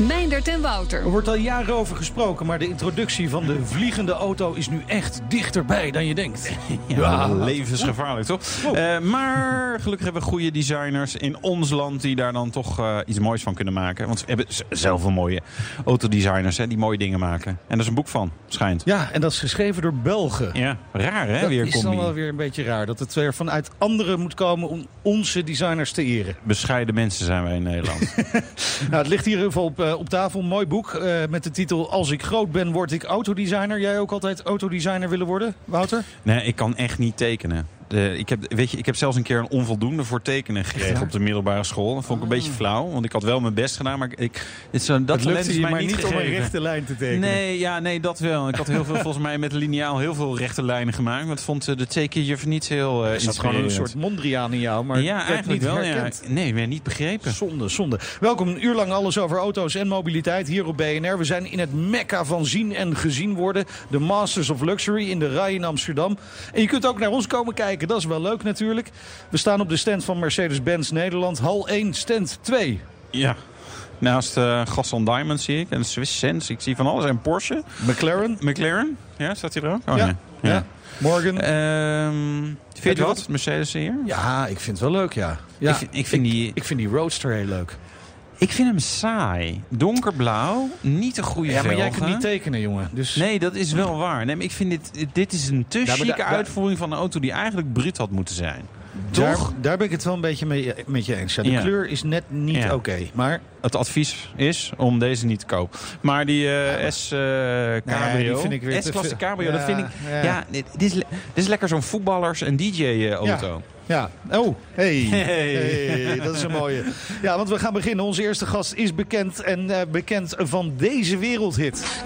Mijn en Wouter. Er wordt al jaren over gesproken, maar de introductie van de vliegende auto is nu echt dichterbij dan je denkt. Ja, levensgevaarlijk toch? Uh, maar gelukkig hebben we goede designers in ons land die daar dan toch uh, iets moois van kunnen maken. Want we hebben zelf een mooie autodesigners hè, die mooie dingen maken. En daar is een boek van, schijnt. Ja, en dat is geschreven door Belgen. Ja, raar hè? Dat weer is dan wel weer een beetje raar. Dat het weer vanuit anderen moet komen om onze designers te eren. Bescheiden mensen zijn wij in Nederland. nou, het ligt hier in ieder geval op, uh, op tafel. Een mooi boek uh, met de titel Als ik groot ben, word ik autodesigner. Jij ook altijd autodesigner willen worden, Wouter? Nee, ik kan echt niet tekenen. De, ik, heb, weet je, ik heb zelfs een keer een onvoldoende voor tekenen gekregen ja? op de middelbare school. Dat vond ik een beetje flauw, want ik had wel mijn best gedaan. Maar ik, het zo, dat het is je mij maar niet niet om een rechte lijn te tekenen. Nee, ja, nee, dat wel. Ik had heel veel, volgens mij met lineaal heel veel rechte lijnen gemaakt. Maar dat vond de tekenjuf niet heel uh, Is dat gewoon een soort Mondriaan in jou? Maar ja, eigenlijk niet wel. herkend. Ja. Nee, weer niet begrepen. Zonde, zonde. Welkom, een uur lang alles over auto's en mobiliteit hier op BNR. We zijn in het mekka van zien en gezien worden. De Masters of Luxury in de Rai in Amsterdam. En je kunt ook naar ons komen kijken. Dat is wel leuk natuurlijk. We staan op de stand van Mercedes-Benz Nederland. Hal 1, stand 2. Ja. Naast uh, Gaston Diamond zie ik. En Swiss Sense. Ik zie van alles. En Porsche. McLaren. McLaren. Ja, staat hij er ook? Oh, ja. nee. ja. ja. Morgan. Um, vind je wat? Mercedes hier? Ja, ik vind het wel leuk, ja. ja ik, vind, ik, vind die... ik vind die Roadster heel leuk. Ik vind hem saai. Donkerblauw, niet een goede Ja, maar jij kunt niet tekenen, jongen. Dus... Nee, dat is wel waar. Nee, maar ik vind dit, dit is een te chique da- uitvoering van een auto die eigenlijk bruut had moeten zijn. Daar, Toch? daar ben ik het wel een beetje mee, met je eens. Ja, de Ja. kleur is net niet Ja. oké. Maar Het advies is om deze niet te kopen. Maar die eh, S eh Cabrio, Nee, die vind ik weer te S-klasse. Cabrio, dat vind ik... ja. Dit, dit is, dit is lekker zo'n voetballers- en DJ-auto. Ja. Oh, hey. Hey. Hey, Dat is een mooie. Ja, want we gaan beginnen. Onze eerste gast is bekend en eh, bekend van deze wereldhit.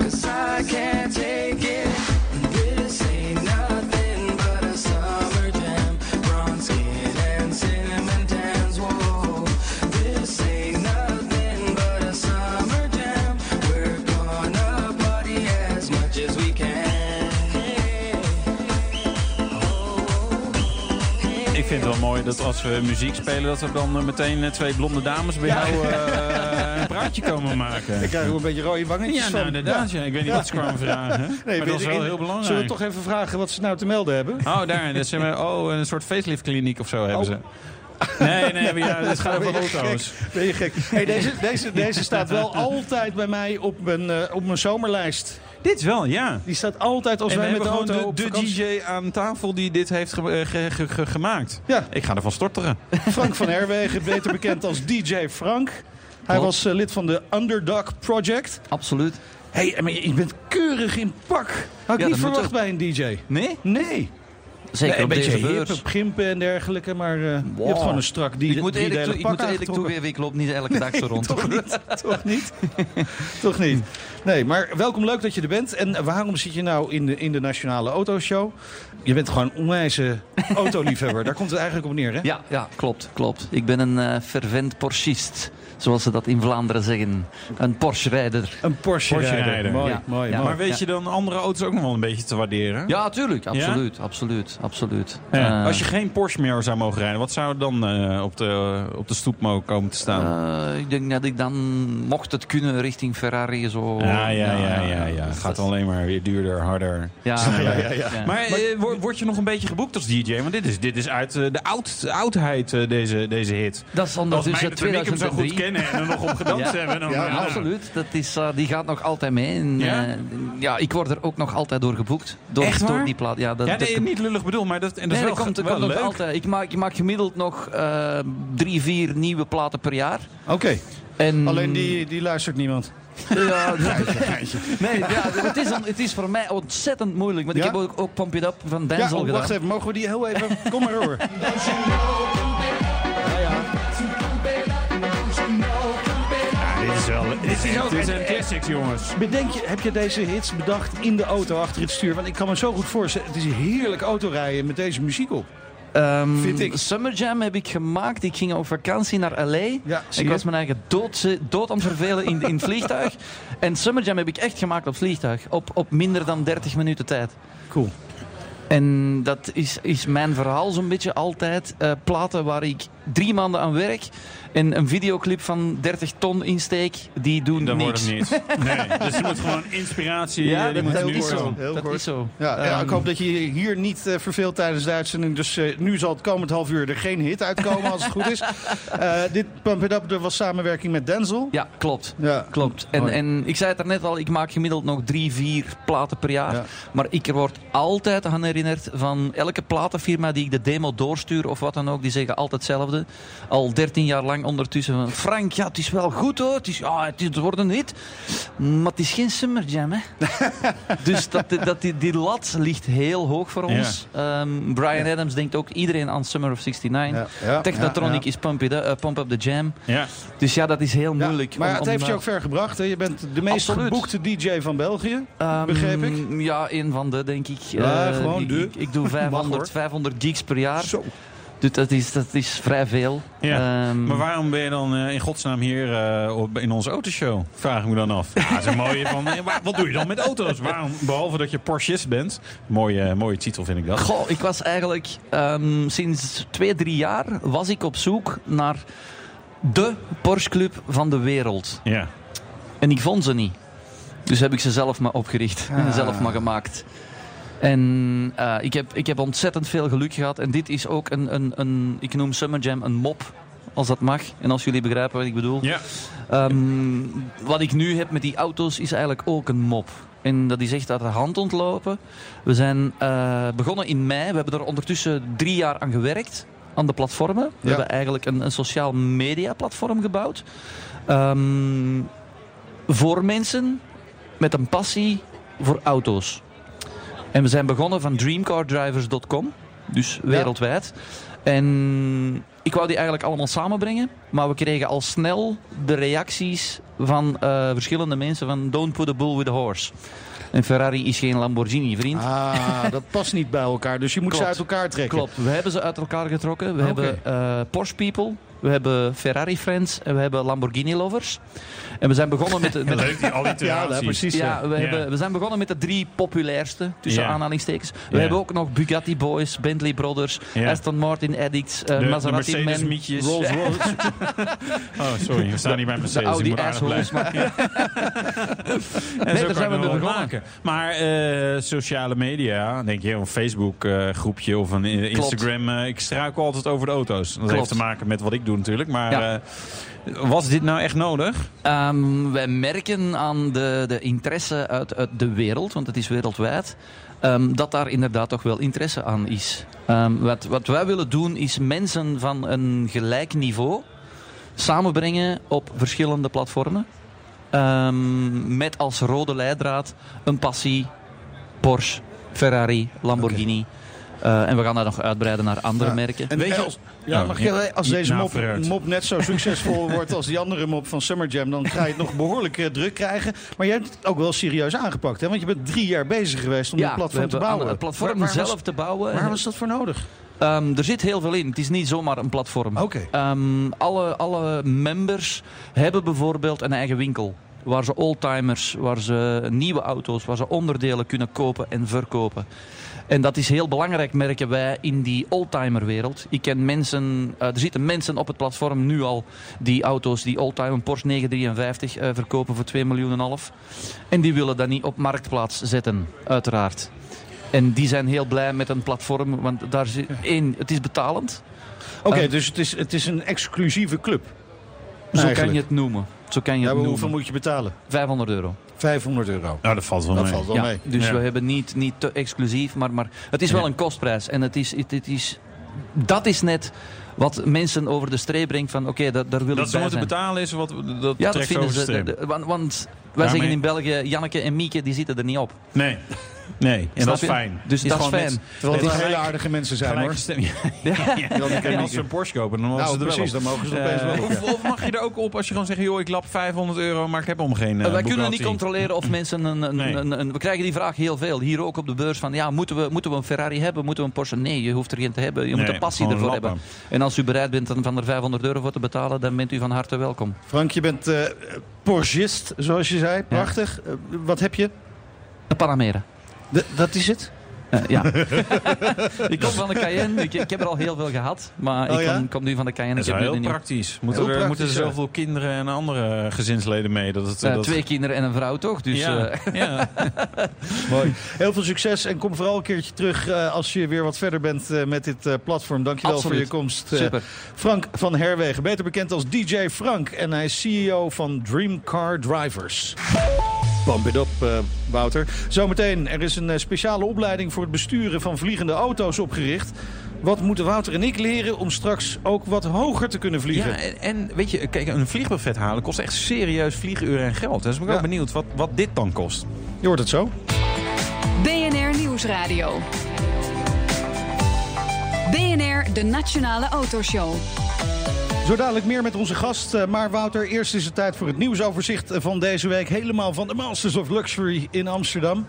Vind het wel mooi dat als we muziek spelen... dat er dan eh, meteen eh, twee blonde dames bij jou eh, een praatje komen maken. Ik krijg ook een beetje rode wangetjes Ja, nou inderdaad. Ja. Ik weet niet wat ze kwamen vragen. Nee, maar dat is wel heel belangrijk. Zullen we toch even vragen wat ze nou te melden hebben? Oh, daar. Dat zijn we, oh, een soort facelift-kliniek of zo hebben ze. Nee, nee, maar ja, het gaat over auto's. Ben je gek? Hey, deze, deze, deze staat wel altijd bij mij op mijn, op mijn zomerlijst. Dit wel, ja. Die staat altijd als En wij met de auto de, DJ aan tafel die dit heeft ge- eh, ge- ge- ge- gemaakt. Ja, Ik ga ervan storteren. Frank van Herwegen, beter bekend als DJ Frank. Hij Klopt. was eh, lid van de Underdog Project. Absoluut. hey, maar je bent keurig in pak. Had ik Ja, niet verwacht bij een DJ. Nee? Nee. Zeker Nee, op een beetje deze beurs. op gimpen en dergelijke. Maar eh, je hebt gewoon een strak die, ik moet eerlijk, toe- ik moet eerlijk toegeven, ik loop niet elke dag zo rond. Toch niet? Toch niet? Toch niet? Nee, maar welkom, leuk dat je er bent. En waarom zit je nou in de, in de Nationale Autoshow? Je bent gewoon een onwijze autoliefhebber. Daar komt het eigenlijk op neer, hè? Ja, ja, klopt, klopt. Ik ben een eh fervent Porschist, zoals ze dat in Vlaanderen zeggen. Een Porsche-rijder. Een Porsche, Porsche rijder. rijder. Mooi, Ja. mooi, Ja. mooi. Maar weet je dan andere auto's ook nog wel een beetje te waarderen? Ja, tuurlijk. Absoluut, absoluut, absoluut. Ja. Eh, Als je geen Porsche meer zou mogen rijden, wat zou er dan eh, op, de, op de stoep mogen komen te staan? eh, ik denk dat ik dan, mocht het kunnen, richting Ferrari zo... ja, ja, ja, ja, ja. Het gaat alleen maar weer duurder, harder. Ja, Ja, ja, ja. Maar eh, word, word je nog een beetje geboekt als DJ? Want dit is, dit is uit de oud, oudheid, deze, deze hit. dat is Als ondertussen mij toen ik hem zo goed 2003. Kennen en er nog op gedanst Ja. hebben. Dan, Ja, ja, Absoluut, dat is, eh, die gaat nog altijd mee. En, Ja? eh, ja, ik word er ook nog altijd door geboekt. Door, Echt waar? door die plaat. Ja, dat, Ja, dat- nee, niet lullig bedoel, maar dat, en dat Nee, is dat wel, komt, dat wel leuk. altijd. Ik maak, ik maak gemiddeld nog eh, drie, vier nieuwe platen per jaar. Oké, En, alleen die, die luistert niemand. Ja, nee, ja, het, is, het is voor mij ontzettend moeilijk. Want Ja? ik heb ook, ook Pump It Up van Ja, Denzel oh, gedaan. wacht even. Mogen we die heel even... Kom maar hoor. Wel. Dit is ook- Het is een classic, jongens. Bedenk je, heb je deze hits bedacht in de auto achter het stuur? Want ik kan me zo goed voorstellen, het is heerlijk autorijden met deze muziek op. Ehm, Vind ik. Summer Jam heb ik gemaakt. Ik ging op vakantie naar L.A. Ja, ik was mijn eigen dood, dood aan het vervelen in, in het vliegtuig. En Summer Jam heb ik echt gemaakt op het vliegtuig. Op, op minder dan 30 minuten tijd. Cool. En dat is, is mijn verhaal zo'n beetje altijd. Eh, platen waar ik drie maanden aan werk en een videoclip van 30 ton insteek, die doen Dan wordt niks. niet. Nee, dus je moet gewoon inspiratie... Ja, eh, die dat, moet dat nu is zo. Heel Dat is zo. Ja, ja, Ehm, ik hoop dat je hier niet eh, verveelt tijdens de uitzending. Dus eh, nu zal het komend half uur er geen hit uitkomen als het goed is. Eh, dit Pump It Up er was samenwerking met Denzel. Ja, klopt. Ja, Klopt. En, en ik zei het daarnet al, ik maak gemiddeld nog drie, vier platen per jaar. Ja. Maar ik word altijd aan herinnerd van elke platenfirma die ik de demo doorstuur of wat dan ook. Die zeggen altijd hetzelfde. Al 13 jaar lang ondertussen van Frank, ja, het is wel goed hoor. Het, is, ja, het, is- het wordt een hit. Maar het is geen Summer Jam, hè. dus dat, dat, die, die lat ligt heel hoog voor ons. Ehm, Brian Adams denkt ook iedereen aan Summer of 69. Ja, ja, Technotronic is Pump, It Up, eh, Pump Up the Jam. Ja. Dus ja, dat is heel moeilijk. maar om- het om, heeft je eh, ook ver gebracht. Hè? Je bent de meest geboekte DJ van België. Ehm, Begreep ik? Ja, een van de, denk ik. Eh, gewoon ik, de. Ik, ik doe Mag, 500, hoor. 500 gigs per jaar. Zo. Dus dat is, dat is vrij veel. Ja. Ehm, Maar waarom ben je dan eh, in godsnaam hier eh, op, in onze autoshow? Vraag ik me dan af. Ja, dat is een mooie van. eh, wa- wat doe je dan met auto's? Waarom, behalve dat je Porschist bent. Mooie, mooie titel vind ik dat. Goh, ik was eigenlijk ehm, sinds twee, drie jaar was ik op zoek naar de Porsche Club van de wereld. Ja. En ik vond ze niet. Dus heb ik ze zelf maar opgericht en Ah. zelf maar gemaakt. En eh, ik, heb, ik heb ontzettend veel geluk gehad. En dit is ook een, een, een, ik noem Summer Jam een mop, als dat mag. En als jullie begrijpen wat ik bedoel. Ja. Ehm, wat ik nu heb met die auto's is eigenlijk ook een mop. En dat is echt uit de hand ontlopen. We zijn eh, begonnen in mei. We hebben er ondertussen drie jaar aan gewerkt. Aan de platformen. We Ja. hebben eigenlijk een, een sociaal media platform gebouwd. Ehm, voor mensen met een passie voor auto's. En we zijn begonnen van dreamcardrivers.com. Dus wereldwijd. En ik wou die eigenlijk allemaal samenbrengen. Maar we kregen al snel de reacties van eh, verschillende mensen van don't put a bull with a horse. En Ferrari is geen Lamborghini, vriend. Ah, dat past niet bij elkaar. Dus je moet ze uit elkaar trekken. Klopt, we hebben ze uit elkaar getrokken. We hebben eh, Porsche People, we hebben Ferrari Friends en we hebben Lamborghini Lovers. En we zijn begonnen met... de- met Leuk, die alliteraties. Ja, precies. ja, we, Ja. Hebben, we zijn begonnen met de drie populairste, tussen Ja. aanhalingstekens. We Ja. hebben ook nog Bugatti Boys, Bentley Brothers, Ja. Aston Martin Addicts, eh, De, de Maserati Mercedes Men, mietjes. Rolls Royce. Oh, sorry. We staan niet bij de Mercedes. Ik Audi moet aardig assholes. En Nee, zo daar zijn we mee begonnen. maken. Maar eh, sociale media, denk je, een Facebook eh, groepje of een Klopt. Instagram. ik struikel altijd over de auto's. Dat Klopt. heeft te maken met wat ik doe natuurlijk. Maar Ja. eh, was dit nou echt nodig? Ehm, wij merken aan de, de interesse uit, uit de wereld, want het is wereldwijd, ehm, dat daar inderdaad toch wel interesse aan is. Ehm, wat, wat wij willen doen is mensen van een gelijk niveau samenbrengen op verschillende platformen. Met als rode leidraad een passie, Porsche, Ferrari, Lamborghini. Eh, en we gaan dat nog uitbreiden naar andere Ja. merken. En Weet je eh, als- Ja, je, als deze nou, mop, mop net zo succesvol wordt als die andere mop van Summer Jam, dan ga je het nog behoorlijk eh, druk krijgen. Maar je hebt het ook wel serieus aangepakt, hè? Want je bent drie jaar bezig geweest om ja, het platform te bouwen. het platform Waar- waar was- zelf te bouwen. Waar was dat voor nodig? Ehm, er zit heel veel in. Het is niet zomaar een platform. Oké. Ehm, alle, alle members hebben bijvoorbeeld een eigen winkel. Waar ze oldtimers, waar ze nieuwe auto's, waar ze onderdelen kunnen kopen en verkopen. En dat is heel belangrijk, merken wij, in die oldtimerwereld. Ik ken mensen, eh, er zitten mensen op het platform nu al die auto's, die oldtimer Porsche 953 eh, verkopen voor 2 miljoen en half. En die willen dat niet op marktplaats zetten, uiteraard. En die zijn heel blij met een platform, want daar zit één, het is betalend. Oké, Ehm, dus het is, het is een exclusieve club. Zo kan je het noemen. Zo kan je Ja, het noemen. hoeveel moet je betalen? 500 euro. 500 euro. Nou, dat valt wel Dat mee. valt wel Ja, mee. dus Ja. we hebben niet, niet te exclusief, maar, maar het is wel Ja. een kostprijs. En het is, het, het is, dat is net wat mensen over de streep brengt van oké, dat daar wil Dat ik ze bij moeten zijn. betalen is wat dat Ja, dat vinden over de ze. streep. de- de- want want wij Daarmee- zeggen in België, Janneke en Mieke, die zitten er niet op. Nee. Nee, en Snap dat is fijn. Dus dat is gewoon fijn. Terwijl het hele aardige mensen zijn hoor. gestemd. Ja. Ja. En als ze een Porsche kopen, dan mogen Nou, ze er precies, wel dan mogen ze opeens wel Eh, ja. of, of mag je er ook op als je gewoon zegt, joh, ik lap 500 euro, maar ik heb om geen eh, wij kunnen niet controleren of mensen een, een, Nee. een, een- We krijgen die vraag heel veel. Hier ook op de beurs van... Ja, moeten we, moeten we een Ferrari hebben? Moeten we een Porsche? Nee, je hoeft er geen te hebben. Je moet een passie ervoor lappen. hebben. En als u bereid bent om van er 500 euro voor te betalen... dan bent u van harte welkom. Frank, je bent eh Porschist, zoals je zei. Prachtig. Eh, wat heb je? Een Panamera. Dat is het? Eh, ja. ik kom van de Cayenne. Ik, ik heb er al heel veel gehad. Maar Oh ik ja? kom, kom nu van de Cayenne. Dat is ik heb heel praktisch. Moeten, Heel er, praktisch, moeten er zoveel kinderen en andere gezinsleden mee? Dat het, Eh, dat... twee kinderen en een vrouw toch? Dus ja. eh, ja. Mooi. Heel veel succes en kom vooral een keertje terug eh, als je weer wat verder bent eh, met dit eh, platform. Dankjewel Absoluut. voor je komst. super. Frank van Herwegen, beter bekend als DJ Frank. En hij is CEO van Dream Car Drivers. Pump it up, eh, Wouter. Zometeen, er is een eh, speciale opleiding voor het besturen van vliegende auto's opgericht. Wat moeten Wouter en ik leren om straks ook wat hoger te kunnen vliegen? Ja, en, en weet je, kijk, een vliegbuffet halen kost echt serieus vlieguren en geld. Dus ik ben Ja. ook benieuwd wat, wat dit dan kost. Je hoort het zo. BNR Nieuwsradio. BNR, de Nationale Autoshow. Zo dadelijk meer met onze gast. Eh, Maar Wouter, eerst is het tijd voor het nieuwsoverzicht van deze week. Helemaal van de Masters of Luxury in Amsterdam.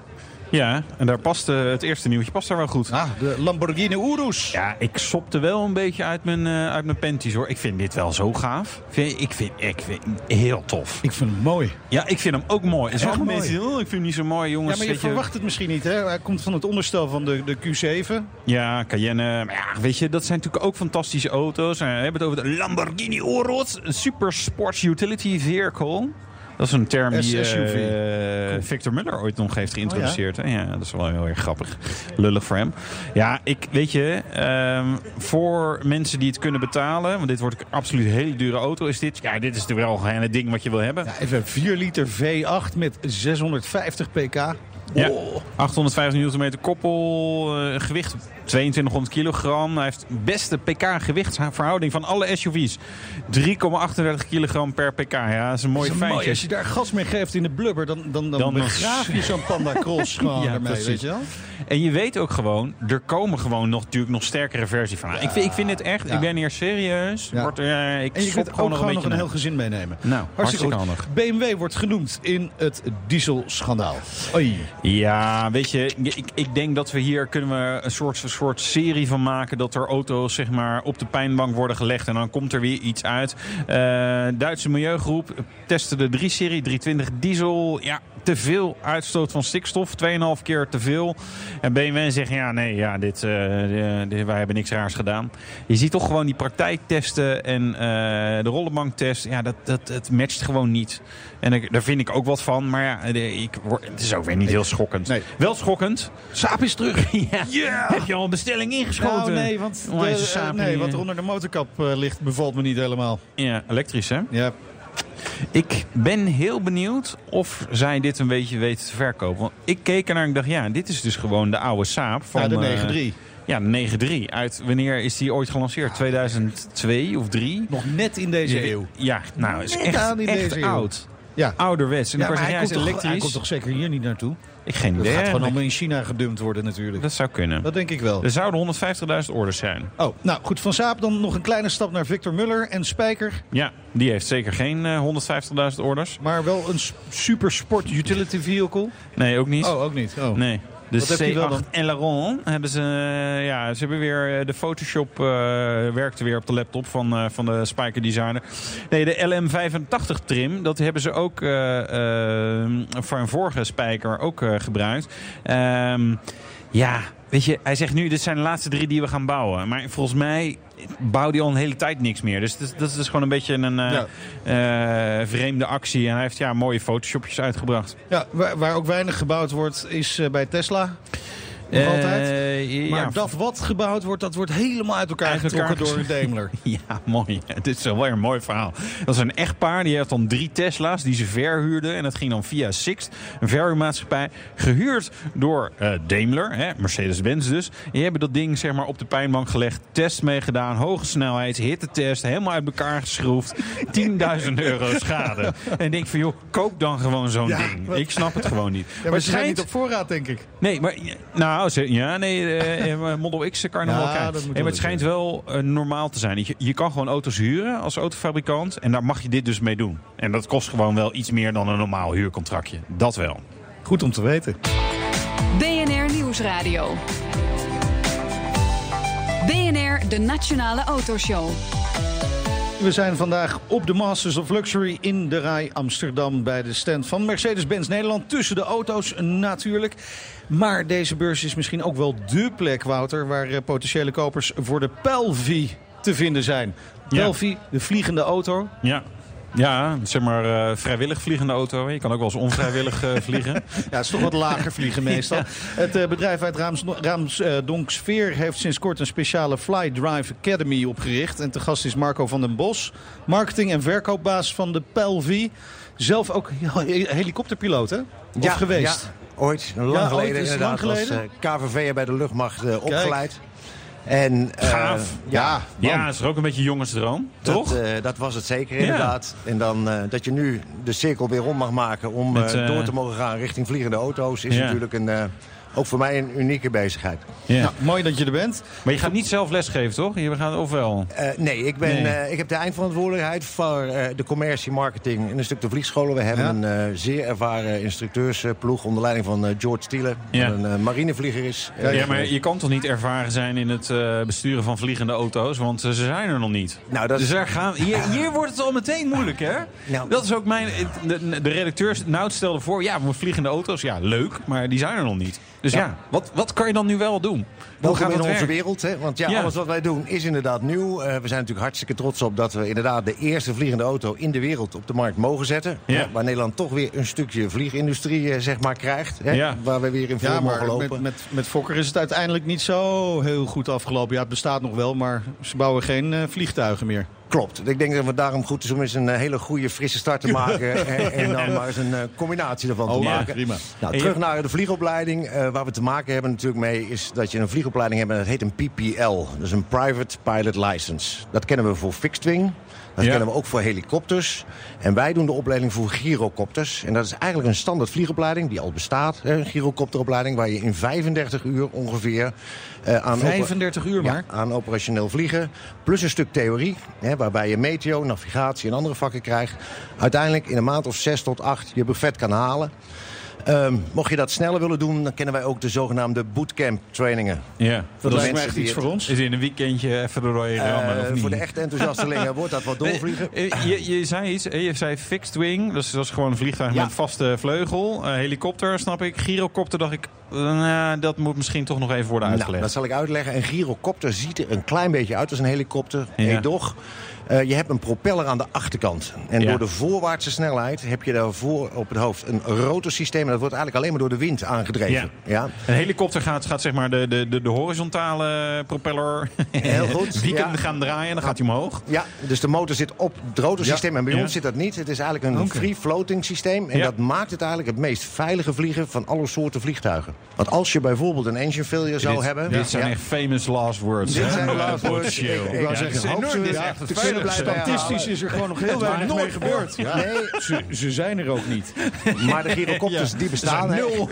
Ja, en daar past eh, het eerste nieuwtje past daar wel goed. Ah, de Lamborghini Urus. Ja, ik sopte wel een beetje uit mijn, eh, uit mijn panties hoor. Ik vind dit wel zo gaaf. Vind, ik, vind, ik vind heel tof. Ik vind het mooi. Ja, ik vind hem ook mooi. En sommige mensen oh, ik vind hem niet zo mooi, jongens. Ja, maar je verwacht het misschien niet, hè? Hij komt van het onderstel van de, de Q7. Ja, Cayenne. Maar ja, weet je, dat zijn natuurlijk ook fantastische auto's. En we hebben het over de Lamborghini Urus. Een super sports utility vehicle. Dat is een term die eh, Victor Muller ooit nog heeft geïntroduceerd. hè? ja? dat is wel heel erg grappig. Lullig voor hem. Ja, ik weet je, ehm, voor mensen die het kunnen betalen, want dit wordt een absoluut hele dure auto, is dit. Ja, dit is natuurlijk wel het ding wat je wil hebben. Ja, even 4 liter V8 met 650 pk. Ja. Oh. 850 Nm koppel, eh, gewicht 2200 kilogram. Hij heeft de beste pk-gewichtsverhouding van alle SUV's. 3,38 kilogram per pk. Ja, dat is een mooi feitje. Als je daar gas mee geeft in de blubber, dan, dan, dan, Dan- begraaf je zo'n Panda Cross gewoon Ja, ermee, weet je wel? En je weet ook gewoon, er komen gewoon nog, natuurlijk nog sterkere versies van. ik, vind, ik vind het echt, Ja. ik ben hier serieus. Wordt, eh, ik En je kunt ook gewoon nog een nog heel gezin meenemen. Nou, hartstikke handig. BMW wordt genoemd in het dieselschandaal. Oei. Ja, weet je, ik, ik denk dat we hier kunnen we een soort, soort serie van maken dat er auto's zeg maar, op de pijnbank worden gelegd en dan komt er weer iets uit. Eh, Duitse milieugroep testte de 3-serie, 320 diesel. Ja, te veel uitstoot van stikstof, 2,5 keer te veel. En BMW zegt, ja nee, ja, dit, eh, eh, dit- wij hebben niks raars gedaan. Je ziet toch gewoon die praktijktesten en eh, de rollenbanktest, ja, dat, dat, het matcht gewoon niet. En ik, daar vind ik ook wat van, maar ja, ik, word- het is ook weer niet heel schokkend. Nee. Wel schokkend. Saap is terug. ja. Heb je al een bestelling ingeschoten? Nou, nee, want de- nee, wat er onder de motorkap ligt bevalt me niet helemaal. Ja, elektrisch hè? Ja, Ik ben heel benieuwd of zij dit een beetje weten te verkopen. Want ik keek ernaar en ik dacht, ja, dit is dus gewoon de oude Saab van... ja de eh, 9-3. ja, de 9-3. Uit wanneer is die ooit gelanceerd? 2002 of 3? Nog net in deze eeuw. Ja, nou, is Net echt, echt deze eeuw. oud. Ja. Ouderwets. En dan kan je hij, zeggen, is toch, hij elektrisch. komt toch zeker hier niet naartoe? Ik geen idee. gaat gewoon allemaal in China gedumpt worden natuurlijk. Dat zou kunnen. Dat denk ik wel. Er zouden 150.000 orders zijn. Oh, nou goed, van Saab dan nog een kleine stap naar Victor Muller en Spijker. Ja, die heeft zeker geen eh, 150.000 orders. Maar wel een super sport utility vehicle. Nee, ook niet. Oh, ook niet. Oh. Nee. De Wat heeft hij wel dan? C8 Aileron hebben ze, eh, ja, ze hebben weer eh, de Photoshop eh, werkte weer op de laptop van, eh, van de Spiker designer. Nee, de LM85 trim, dat hebben ze ook voor een vorige Spiker ook gebruikt. Ehm, ja, weet je, hij zegt nu, dit zijn de laatste drie die we gaan bouwen. Maar volgens mij bouwt hij al een hele tijd niks meer. Dus dat, dat is gewoon een beetje een eh, eh, vreemde actie. En hij heeft ja, mooie Photoshopjes uitgebracht. Ja, waar, waar ook weinig gebouwd wordt is eh, bij Tesla. Nog Eh, altijd. ja, Maar dat wat gebouwd wordt, dat wordt helemaal uit elkaar Uit elkaar getrokken door Daimler. Ja, mooi. Het is wel weer een mooi verhaal. Dat is een echtpaar, die heeft dan drie Tesla's die ze verhuurden. En dat ging dan via Sixt, een verhuurmaatschappij. Gehuurd door eh, Daimler, Mercedes-Benz dus. Die hebben dat ding zeg maar, op de pijnbank gelegd. Test meegedaan, hoge snelheid, hittetest. Helemaal uit elkaar geschroefd. 10.000 euro schade. En denk van, joh, koop dan gewoon zo'n Ja, ding. wat- Ik snap het gewoon niet. Ja, maar ze zijn niet op voorraad, denk ik. Nee, maar nou, ze- ja, nee, eh, eh, Model X kan je nog Ja, dat moet Nee, wel maar het schijnt wel eh, normaal te zijn. Je, je kan gewoon auto's huren als autofabrikant en daar mag je dit dus mee doen. En dat kost gewoon wel iets meer dan een normaal huurcontractje. Dat wel. Goed om te weten. BNR Nieuwsradio. BNR, de Nationale Autoshow. We zijn vandaag op de Masters of Luxury in de Rij Amsterdam... bij de stand van Mercedes-Benz Nederland. Tussen de auto's natuurlijk. Maar deze beurs is misschien ook wel dé plek, Wouter... waar eh, potentiële kopers voor de Pelvi te vinden zijn. Ja. Pelvi, de vliegende auto. Ja. Ja, zeg maar eh, vrijwillig vliegende auto. Je kan ook wel eens onvrijwillig eh, vliegen. Ja, het is toch wat lager vliegen meestal. Het eh, bedrijf uit Raams, Raams eh, Donksveer heeft sinds kort een speciale Fly Drive Academy opgericht. En te gast is Marco van den Bos, marketing- en verkoopbaas van de Pelvi. Zelf ook helikopterpiloot, hè? Of Ja, geweest? ja, ooit, lang Ja, ooit, geleden is het inderdaad. lang was geleden? KVV bij de luchtmacht opgeleid. En, eh, Gaaf. ja, Ja, man, dat is er ook een beetje jongensdroom. Toch? Dat, eh, dat was het zeker Ja. inderdaad. En dan eh, dat je nu de cirkel weer om mag maken om Met, door te mogen gaan richting vliegende auto's... is Ja. natuurlijk een, eh, ook voor mij een unieke bezigheid. ja. Nou, mooi dat je er bent. Maar je gaat niet zelf lesgeven, toch? Je gaat ofwel. Eh, nee, ik, ben, Nee. eh, ik heb de eindverantwoordelijkheid voor eh, de commercie, marketing en een stuk de vliegscholen. We hebben Ja. een eh, zeer ervaren instructeursploeg onder leiding van eh, George Stielen. Ja. Een eh, marinevlieger is. Ja, maar je kan toch niet ervaren zijn in het eh, besturen van vliegende auto's? Want ze zijn er nog niet. Nou, dat Dus daar gaan, hier, hier wordt het al meteen moeilijk, hè? Nou. dat is ook mijn... De, de redacteurs... Nou, stelde voor, ja, maar vliegende auto's, ja, leuk. Maar die zijn er nog niet. Dus ja, wat, wat kan je dan nu wel doen? Hoe gaat in onze wereld. Hè? Want ja, Ja. alles wat wij doen is inderdaad nieuw. Eh, we zijn natuurlijk hartstikke trots op dat we inderdaad de eerste vliegende auto in de wereld op de markt mogen zetten. Ja. Hè, Waar Nederland toch weer een stukje vliegindustrie eh, zeg maar, krijgt. Hè? Ja. Waar we weer in voor Ja, mogen maar lopen. met, met, met Fokker is het uiteindelijk niet zo heel goed afgelopen. Ja, het bestaat nog wel, maar ze bouwen geen eh, vliegtuigen meer. Klopt. Ik denk dat het daarom goed is om eens een eh, hele goede frisse start te maken. en, en dan maar eens een eh, combinatie ervan te Oh, ja, maken. prima. Nou, terug naar de vliegopleiding. Eh, waar we te maken hebben natuurlijk mee is dat je een vliegopleiding hebt. En dat heet een PPL. Dus een Private Pilot License. Dat kennen we voor fixed wing. Dat Ja. kennen we ook voor helikopters. En wij doen de opleiding voor gyrocopters. En dat is eigenlijk een standaard vliegopleiding die al bestaat. Een gyrocopteropleiding waar je in 35 uur ongeveer eh, aan... oper- 35 uur maar. ja, aan operationeel vliegen. Plus een stuk theorie, hè, waarbij je meteo, navigatie en andere vakken krijgt. Uiteindelijk in een maand of zes tot acht je buffet kan halen. Ehm, mocht je dat sneller willen doen, dan kennen wij ook de zogenaamde bootcamp trainingen. Ja. Dat de lijkt me mensen echt iets voor ons. Is in een weekendje even de rode Eh, of niet? voor de echte enthousiastelingen wordt dat wat doorvliegen. Eh, Je, je zei iets, eh, je zei fixed wing, dus dat is gewoon een vliegtuig Ja. met vleugel. vleugel. Eh, helikopter, snap ik. Gyrocopter dacht ik, nou, dat moet misschien toch nog even worden Nou, uitgelegd. dat zal ik uitleggen. Een gyrocopter ziet er een klein beetje uit als een helikopter. Ja. Nee, toch? Eh, je hebt een propeller aan de achterkant. En Ja. door de voorwaartse snelheid heb je daarvoor op het hoofd een rotorsysteem. En dat wordt eigenlijk alleen maar door de wind aangedreven. Ja. Ja. Een helikopter gaat, gaat zeg maar de, de, de, de horizontale propeller Heel goed, die ja. gaan draaien en dan gaat hij omhoog. Ja, dus de motor zit op het rotorsysteem. En bij ons zit dat niet. Het is eigenlijk een free-floating systeem. En dat maakt het eigenlijk het meest veilige vliegen van alle soorten vliegtuigen. Want als je bijvoorbeeld een engine failure zou dit, hebben... Dit zijn echt famous last words. Dit zijn last words. Ik- ik zeggen, hoop enorm. Dit is echt Statistisch is er gewoon nog heel weinig mee gebeurd. Ze, ze zijn er ook niet. maar de gyrocopters die bestaan... hè. Nul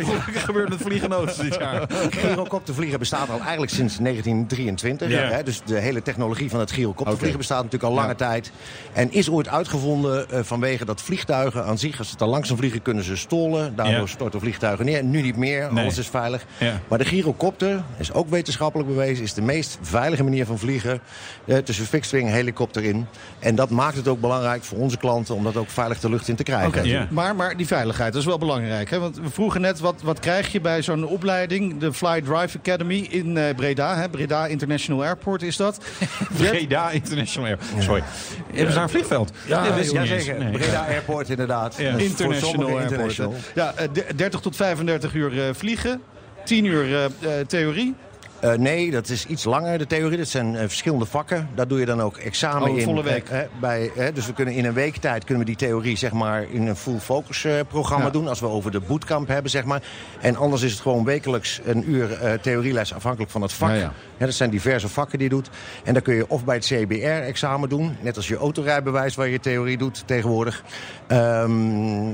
gebeurt met vliegende auto's dit jaar. Gyrocoptervliegen bestaat al eigenlijk sinds 1923. Ja. Hè, dus de hele technologie van het gyrocoptervliegen bestaat natuurlijk al lange tijd. En is ooit uitgevonden eh, vanwege dat vliegtuigen aan zich, als ze te langzaam vliegen, kunnen ze stolen. Daardoor storten vliegtuigen neer. Nu niet meer, alles is veilig. Maar de gyrocopter, is ook wetenschappelijk bewezen, is de meest veilige manier van vliegen. Eh, tussen fixed helikopter in. En dat maakt het ook belangrijk voor onze klanten om dat ook veilig de lucht in te krijgen. Ja. maar, maar die veiligheid, dat is wel belangrijk. Hè? Want we vroegen net, wat, wat krijg je bij zo'n opleiding? De Fly Drive Academy in eh, Breda. Hè? Breda International Airport is dat. Breda International Air. Sorry. Hebben ze daar een vliegveld? Ja. Nee. Breda Airport inderdaad. Ja. International Airport. international. Ja, eh, de- 30 tot 35 uur eh, vliegen. tien uur eh, eh, theorie. Eh, nee, dat is iets langer, de theorie. Dat zijn eh, verschillende vakken. Daar doe je dan ook examen Oh, in. volle week. Eh, bij, dus we kunnen in een week tijd kunnen we die theorie zeg maar, in een full focus programma Ja. doen. Als we over de bootcamp hebben. Zeg maar. En anders is het gewoon wekelijks een uur theorieles afhankelijk van het vak. Ja, dat zijn diverse vakken die je doet. En dan kun je of bij het CBR-examen doen. Net als je autorijbewijs waar je theorie doet tegenwoordig. Ehm,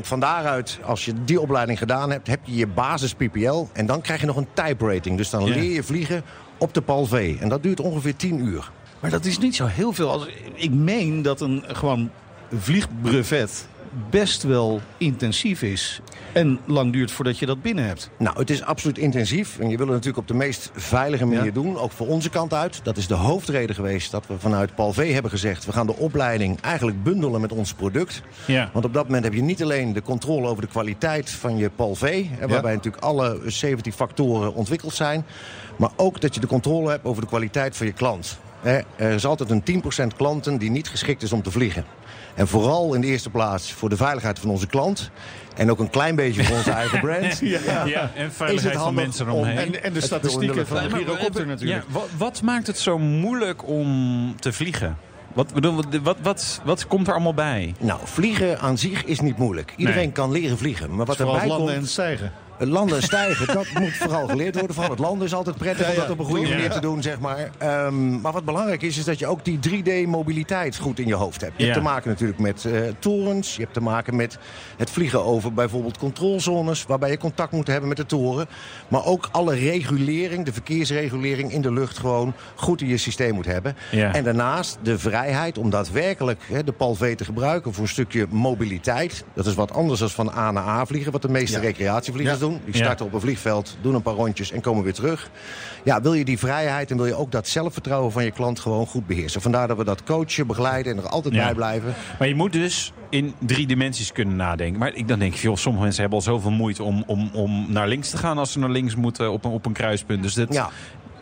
van daaruit, als je die opleiding gedaan hebt, heb je je basis PPL. En dan krijg je nog een type rating. Dus dan leer je vliegen op de PAL V. En dat duurt ongeveer 10 uur. Maar dat is niet zo heel veel. Als, ik meen dat een gewoon vliegbrevet best wel intensief is. En lang duurt voordat je dat binnen hebt. Nou, het is absoluut intensief. En je wil het natuurlijk op de meest veilige manier Ja. doen. Ook voor onze kant uit. Dat is de hoofdreden geweest dat we vanuit Paul V hebben gezegd... we gaan de opleiding eigenlijk bundelen met ons product. Ja. Want op dat moment heb je niet alleen de controle over de kwaliteit van je Paul V... hè, waarbij natuurlijk alle 70 factoren ontwikkeld zijn... maar ook dat je de controle hebt over de kwaliteit van je klant. Hè, Er is altijd een 10% klanten die niet geschikt is om te vliegen. En vooral in de eerste plaats voor de veiligheid van onze klant... en ook een klein beetje voor onze eigen brand... Ja, en veiligheid van mensen om- eromheen. En, en de statistieken van de hebben- natuurlijk. Ja, wat, wat maakt het zo moeilijk om te vliegen? Wat, bedoel, wat, wat, wat, wat komt er allemaal bij? Nou, vliegen aan zich is niet moeilijk. Iedereen Nee. kan leren vliegen. Maar wat Vooral erbij landen komt... en stijgen. Landen en stijgen, dat moet vooral geleerd worden. Vooral het landen is altijd prettig om dat op een goede manier te doen, zeg maar. Ehm, maar wat belangrijk is, is dat je ook die 3D-mobiliteit goed in je hoofd hebt. Je hebt te maken natuurlijk met eh, torens. Je hebt te maken met het vliegen over bijvoorbeeld controlezones... waarbij je contact moet hebben met de toren. Maar ook alle regulering, de verkeersregulering in de lucht... gewoon goed in je systeem moet hebben. En daarnaast de vrijheid om daadwerkelijk hè, de PAL V te gebruiken... voor een stukje mobiliteit. Dat is wat anders dan van A naar A vliegen... wat de meeste recreatievliegers Ja. Doen. Die Ja. starten op een vliegveld, doen een paar rondjes en komen weer terug. Ja, wil je die vrijheid en wil je ook dat zelfvertrouwen van je klant gewoon goed beheersen. Vandaar dat we dat coachen, begeleiden en er altijd Ja. bij blijven. Maar je moet dus in drie dimensies kunnen nadenken. Maar ik dan denk, joh, sommige mensen hebben al zoveel moeite om, om, om naar links te gaan als ze naar links moeten op een, op een kruispunt. Dus dat Ja.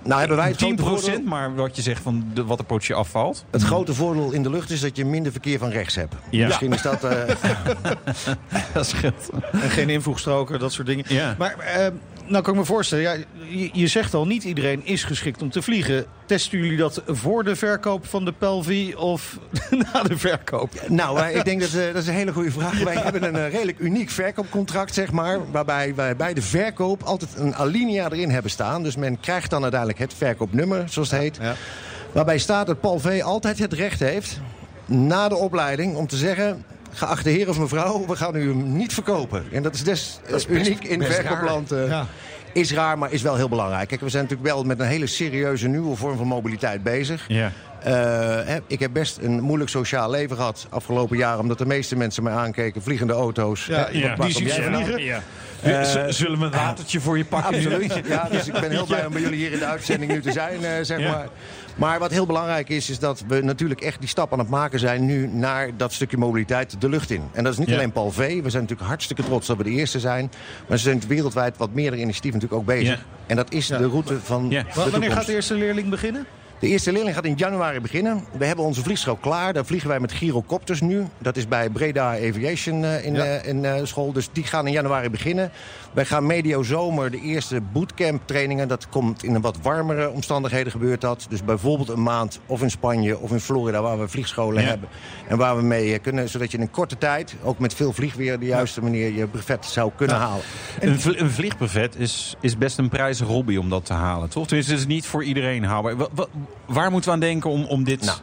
Nou hebben wij het 10 grote voordeel, maar wat je zegt van de, wat er potje afvalt. het grote voordeel in de lucht is dat je minder verkeer van rechts hebt. Ja. Misschien is dat... eh, Dat scheelt. En geen invoegstroken, dat soort dingen. Ja. Maar eh, nou kan ik me voorstellen, ja, je, je zegt al, niet iedereen is geschikt om te vliegen. Testen jullie dat voor de verkoop van de Pelvi of na de verkoop? Nou, wij- ik denk dat eh, dat is een hele goede vraag. Wij hebben een eh, redelijk uniek verkoopcontract, zeg maar. Waarbij wij bij de verkoop altijd een alinea erin hebben staan. Dus men krijgt dan uiteindelijk het verkoopnummer, zoals het heet. Waarbij staat dat Paul V altijd het recht heeft, na de opleiding, om te zeggen... Geachte heer of mevrouw, we gaan u hem niet verkopen. En dat is des eh, uniek in best verkoopland. eh, Ja. Is raar, maar is wel heel belangrijk. Kijk, we zijn natuurlijk wel met een hele serieuze nieuwe vorm van mobiliteit bezig. Ja. Eh, hè, ik heb best een moeilijk sociaal leven gehad afgelopen jaar... omdat de meeste mensen mij aankeken, vliegende auto's. Ja, Die zien jij ze vliegen. Ja. Eh, Zullen we een watertje voor je pakken? Absoluut. Ja, dus ik ben heel blij om bij jullie hier in de uitzending nu te zijn, eh, zeg Ja. maar. Maar wat heel belangrijk is, is dat we natuurlijk echt die stap aan het maken zijn... nu naar dat stukje mobiliteit de lucht in. En dat is niet Ja. alleen Paul V. We zijn natuurlijk hartstikke trots dat we de eerste zijn. Maar er zijn wereldwijd wat meerdere initiatieven natuurlijk ook bezig. Ja. En dat is de route van Ja. de Wa- Wanneer toekomst. gaat de eerste leerling beginnen? De eerste leerling gaat in januari beginnen. We hebben onze vliegschool klaar. Daar vliegen wij met gyrocopters nu. Dat is bij Breda Aviation eh, in, Ja. eh, in eh, school. Dus die gaan in januari beginnen. Wij gaan medio zomer de eerste bootcamp trainingen. Dat komt in een wat warmere omstandigheden gebeurt dat. Dus bijvoorbeeld een maand of in Spanje of in Florida waar we vliegscholen Ja. hebben. En waar we mee eh, kunnen, zodat je in een korte tijd, ook met veel vliegweer, de juiste manier je brevet zou kunnen halen. Een, vl- een vliegbuffet is, is best een prijzige hobby om dat te halen, toch? Tenminste, het is niet voor iedereen haalbaar. Wa- wa- waar moeten we aan denken om, om dit... Nou,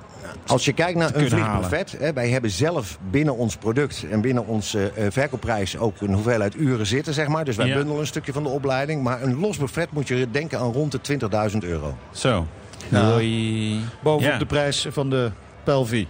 Als je kijkt naar een vliegbuffet, hè, wij hebben zelf binnen ons product en binnen onze eh, verkoopprijs ook een hoeveelheid uren zitten, zeg maar. Dus wij Ja. bundelen een stukje van de opleiding. Maar een los buffet moet je denken aan rond de 20.000 euro. Zo. Doei. Bovenop Ja. de prijs van de Pelvi.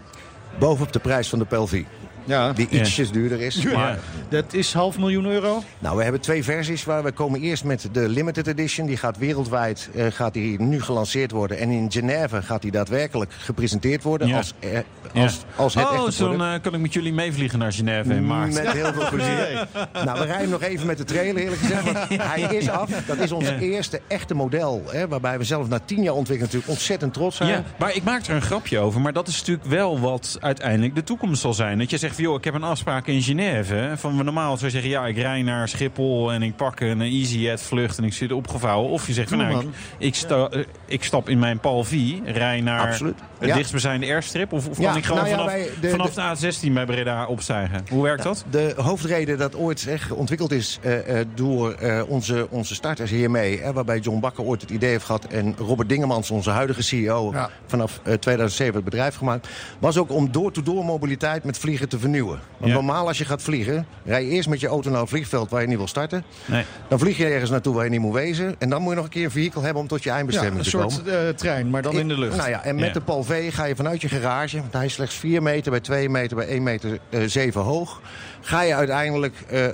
Bovenop de prijs van de Pelvi, Ja, die Ja. ietsjes duurder is. Ja. Maar, dat is half miljoen euro. nou, we hebben twee versies. Waar we komen eerst met de limited edition. Die gaat wereldwijd eh, gaat die nu gelanceerd worden. En in Genève gaat die daadwerkelijk gepresenteerd worden Ja. als, eh, als, als het oh, zo dan eh, kan ik met jullie meevliegen naar Genève in maart. Met heel veel plezier. Nou, we rijden nog even met de trailer, eerlijk gezegd. Want hij is af. Dat is ons Ja. eerste echte model. Hè, waarbij we zelf na tien jaar ontwikkelen natuurlijk ontzettend trots zijn. Ja, maar ik maak er een grapje over. Maar dat is natuurlijk wel wat uiteindelijk de toekomst zal zijn. Dat je zegt, zegt van, joh, ik heb een afspraak in Genève. Van, normaal zou je zeggen, ja, ik rij naar Schiphol en ik pak een EasyJet vlucht en ik zit opgevouwen. Of je zegt van, nou, ik, man. ik, sta- eh, ik stap in mijn Palvi, rij naar Absoluut. het Ja. dichtstbijzijnde airstrip. Of, of Ja, kan ik gewoon nou ja, vanaf, de- vanaf de, A16 bij Breda opstijgen? Hoe werkt dat? De hoofdreden dat ooit echt ontwikkeld is eh, eh, door eh, onze, onze starters hiermee... Hè, waarbij John Bakker ooit het idee heeft gehad... en Robert Dingemans, onze huidige CEO, Ja. vanaf eh, 2007 het bedrijf gemaakt... was ook om door-to-door mobiliteit met vliegen te vernieuwen. Want Ja. normaal als je gaat vliegen, rij je eerst met je auto naar een vliegveld... waar je niet wil starten. Nee. Dan vlieg je ergens naartoe waar je niet moet wezen... en dan moet je nog een keer een vehikel hebben om tot je eindbestemming een te komen. soort eh, trein, maar dan in de lucht. Nou ja, en met Ja. de V ga je vanuit je garage, want hij is slechts 4 meter bij 2 meter bij 1 meter eh 7 hoog. Ga je uiteindelijk eh,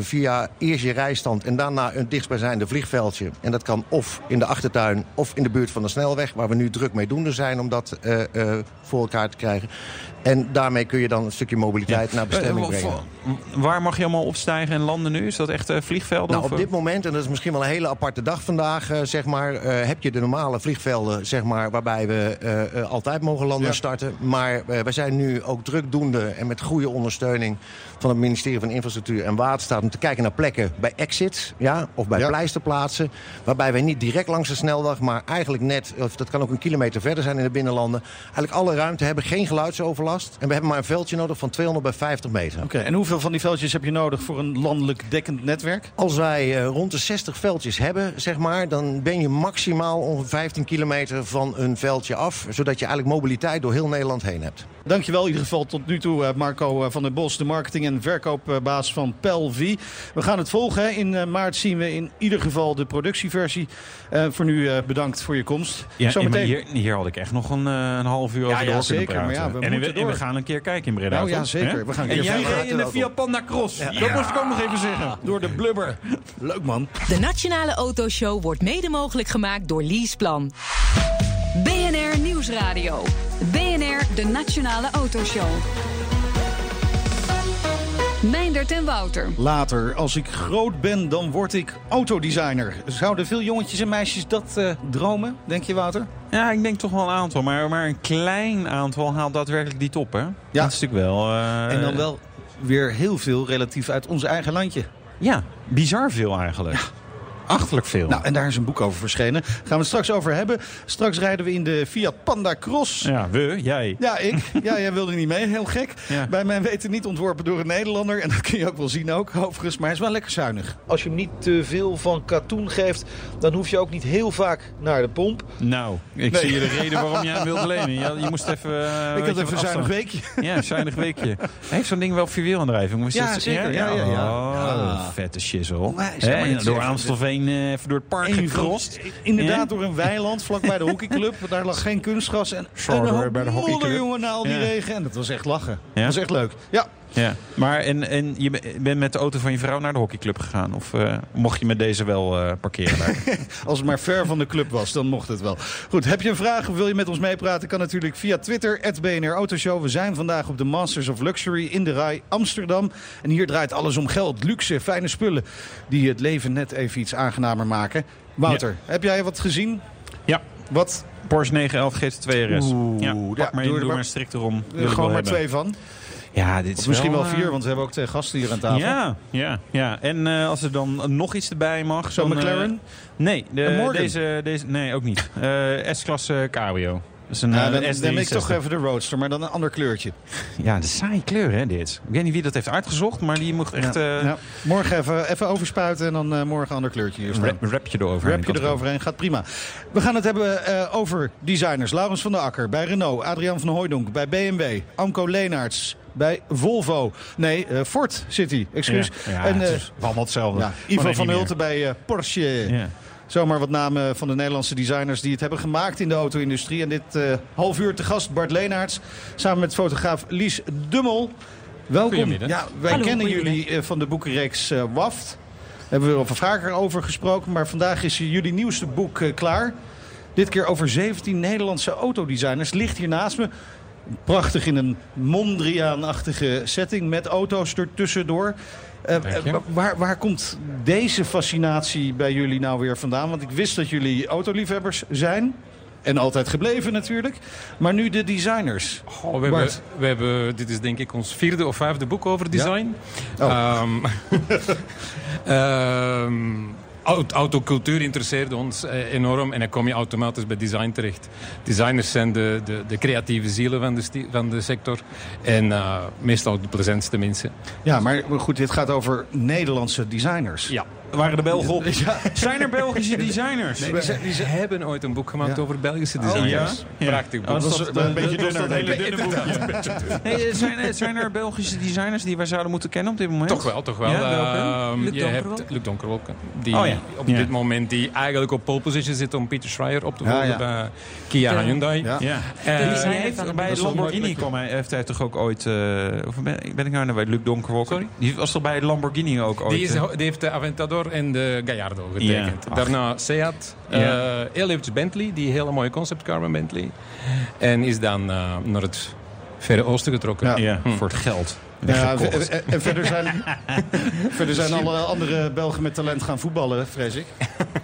via eerst je rijstand en daarna een dichtstbijzijnde vliegveldje. En dat kan of in de achtertuin of in de buurt van de snelweg, waar we nu druk mee doende zijn om dat voor elkaar te krijgen. En daarmee kun je dan een stukje mobiliteit naar bestemming Eh, brengen. wa- Waar mag je allemaal opstijgen en landen nu? Is dat echt eh, vliegvelden? Nou, of, op eh? dit moment, en dat is misschien wel een hele aparte dag vandaag, zeg maar, heb je de normale vliegvelden, zeg maar, waarbij we altijd mogen landen en Ja. starten. Maar we zijn nu ook drukdoende en met goede ondersteuning van het ministerie van Infrastructuur en Waterstaat om te kijken naar plekken bij exits, ja, of bij Ja. pleisterplaatsen, waarbij wij niet direct langs de snelweg, maar eigenlijk net, of dat kan ook een kilometer verder zijn in de binnenlanden, eigenlijk alle ruimte hebben, geen geluidsoverlast. En we hebben maar een veldje nodig van 200 bij 50 meter. Oké, en hoeveel van die veldjes heb je nodig voor een landelijk dekkend netwerk? Als wij eh, rond de 60 veldjes hebben, zeg maar, dan ben je maximaal ongeveer 15 kilometer van een veldje af. Zodat je eigenlijk mobiliteit door heel Nederland heen hebt. Dankjewel in ieder geval tot nu toe eh, Marco eh, van der Bos, de marketing- en verkoopbaas van Pelvi. We gaan het volgen. hè. In eh, maart zien we in ieder geval de productieversie. Eh, voor nu eh, bedankt voor je komst. Ja, maar Zometeen. hier, hier had ik echt nog een, eh, een half uur over ja, door kunnen zeker, maar praten. ja, we en, moeten en we gaan een keer kijken in Breda. Nou ja, zeker. We gaan een en jij reed in de Via Panda Cross. Dat moest ik ook nog even zeggen. Door de blubber. Leuk man. De Nationale Autoshow wordt mede mogelijk gemaakt door Leaseplan. BNR Nieuwsradio. BNR, de Nationale Autoshow. Meindert en Wouter. Later, als ik groot ben, dan word ik autodesigner. Zouden veel jongetjes en meisjes dat eh, dromen, denk je Wouter? Ja, ik denk toch wel een aantal. Maar, maar een klein aantal haalt daadwerkelijk die top, hè? Ja. Dat is natuurlijk wel... eh, en dan wel weer heel veel relatief uit ons eigen landje. Ja, bizar veel eigenlijk. Achterlijk veel. Nou, en daar is een boek over verschenen. Gaan we het straks over hebben. Straks rijden we in de Fiat Panda Cross. ja, we, jij. Ja, ik. Ja, jij wilde niet mee. Heel gek. Ja. Bij mijn weten niet ontworpen door een Nederlander. En dat kun je ook wel zien ook, overigens. Maar hij is wel lekker zuinig. Als je hem niet te veel van katoen geeft... dan hoef je ook niet heel vaak naar de pomp. Nou, ik Nee. zie je de reden waarom jij hem wilde lenen. Je, je moest even... eh, ik weet had even een afstand- zuinig weekje. Ja, een zuinig weekje. Heeft zo'n ding wel vierwielaandrijving? Ja, dat- zeker. Ja, ja, ja. Oh, Ja. vette shizzle. Nee, door. Amstelveen eh, even door het park gekrost. Inderdaad, door een weiland vlakbij de hockeyclub. Daar lag geen kunstgras. En, Sorry, en een bij de hockeyclub. jongen, na al die Ja. regen. En dat was echt lachen. Ja? Dat was echt leuk. Ja, Ja. Maar en, en je be- bent met de auto van je vrouw naar de hockeyclub gegaan? Of eh, mocht je met deze wel eh, parkeren daar? Als het maar ver van de club was, dan mocht het wel. Goed, heb je een vraag of wil je met ons meepraten? Kan natuurlijk via Twitter, BNR Autoshow. We zijn vandaag op de Masters of Luxury in de Rai Amsterdam. En hier draait alles om geld, luxe, fijne spullen... die het leven net even iets aangenamer maken. Wouter, heb jij wat gezien? ja. Wat? Porsche 911 GT2 RS. Oeh, ja, ja, pak maar doe er doe maar- strikt erom. Eh, ik wel gewoon maar hebben. twee van. Ja, dit is Of misschien wel eh, vier, want we hebben ook twee gasten hier aan tafel. Ja, ja, ja. En eh, als er dan nog iets erbij mag... Zo'n eh, McLaren? nee, de, Een deze, deze... Nee, ook niet. Eh, S-klasse Cabrio. Dat is een Ja, eh, dan, S63. dan neem ik toch even de Roadster, maar dan een ander kleurtje. Ja, de saaie kleur, hè, dit. Ik weet niet wie dat heeft uitgezocht, maar die mocht echt... Ja, eh ja. Morgen even, even overspuiten en dan eh, morgen een ander kleurtje hier staan. Rap, rapje erover. Rap je eroverheen, gaat prima. We gaan het hebben eh, over designers. Laurens van der Akker bij Renault. Adriaan van Hooijdonk bij BMW. Amco Leenaerts bij Volvo. Nee, eh, Ford City, excuus. Ja, ja, en het eh, is allemaal hetzelfde. ja, Ivo van Hulten bij eh, Porsche. Ja. Zomaar wat namen van de Nederlandse designers die het hebben gemaakt in de auto-industrie. En dit eh, half uur te gast Bart Leenaerts. Samen met fotograaf Lies Dummel. Welkom. Goedemiddag. Ja, wij Hallo, kennen jullie eh, van de boekenreeks WAFT. Daar hebben we al vaker over gesproken. Maar vandaag is jullie nieuwste boek klaar. Dit keer over 17 Nederlandse autodesigners. Ligt hier naast me. Prachtig in een Mondriaan-achtige setting met auto's ertussendoor. Je. eh, waar, waar komt deze fascinatie bij jullie nou weer vandaan? Want ik wist dat jullie autoliefhebbers zijn. En altijd gebleven natuurlijk. Maar nu de designers. Oh, we, hebben, we hebben, dit is denk ik ons vierde of vijfde boek over design. Oh. Ehm, ehm, autocultuur interesseerde ons eh, enorm en dan kom je automatisch bij design terecht. Designers zijn de, de, de creatieve zielen van de, van de sector en eh, meestal ook de plezantste mensen. Ja, maar goed, dit gaat over Nederlandse designers. Ja. Waren de Belgen op? Zijn er Belgische designers? Nee, ze, ze hebben ooit een boek gemaakt Ja. over Belgische Oh, designers. ja? Prachtig boek. Oh, dat dat- een beetje dunner, dat hele dunne boekje. Nee, zijn, er- zijn er Belgische designers die wij zouden moeten kennen op dit moment? Toch wel, toch wel. Ja? Ehm, Luc je hebt Luc Donkerwolke. Die Oh ja. op Ja. dit moment die eigenlijk op pole position zit om Peter Schreier op te volgen ja. bij Kia Hyundai. Ja. Heeft bij Lamborghini kwam hij, heeft hij toch ook ooit... eh, of ben, ben ik nou naar bij Luc Donkerwolke? Sorry? Die was toch bij Lamborghini ook ooit? Die, is, eh? die heeft de Aventador en de Gallardo getekend. Ja. Daarna Seat. eh Ja. eventjes Bentley, die hele mooie conceptcar van Bentley. En is dan eh, naar het Verre Oosten getrokken. Ja. Ja, Hm. voor het geld. Ja, en verder zijn, verder zijn alle andere Belgen met talent gaan voetballen, vrees ik.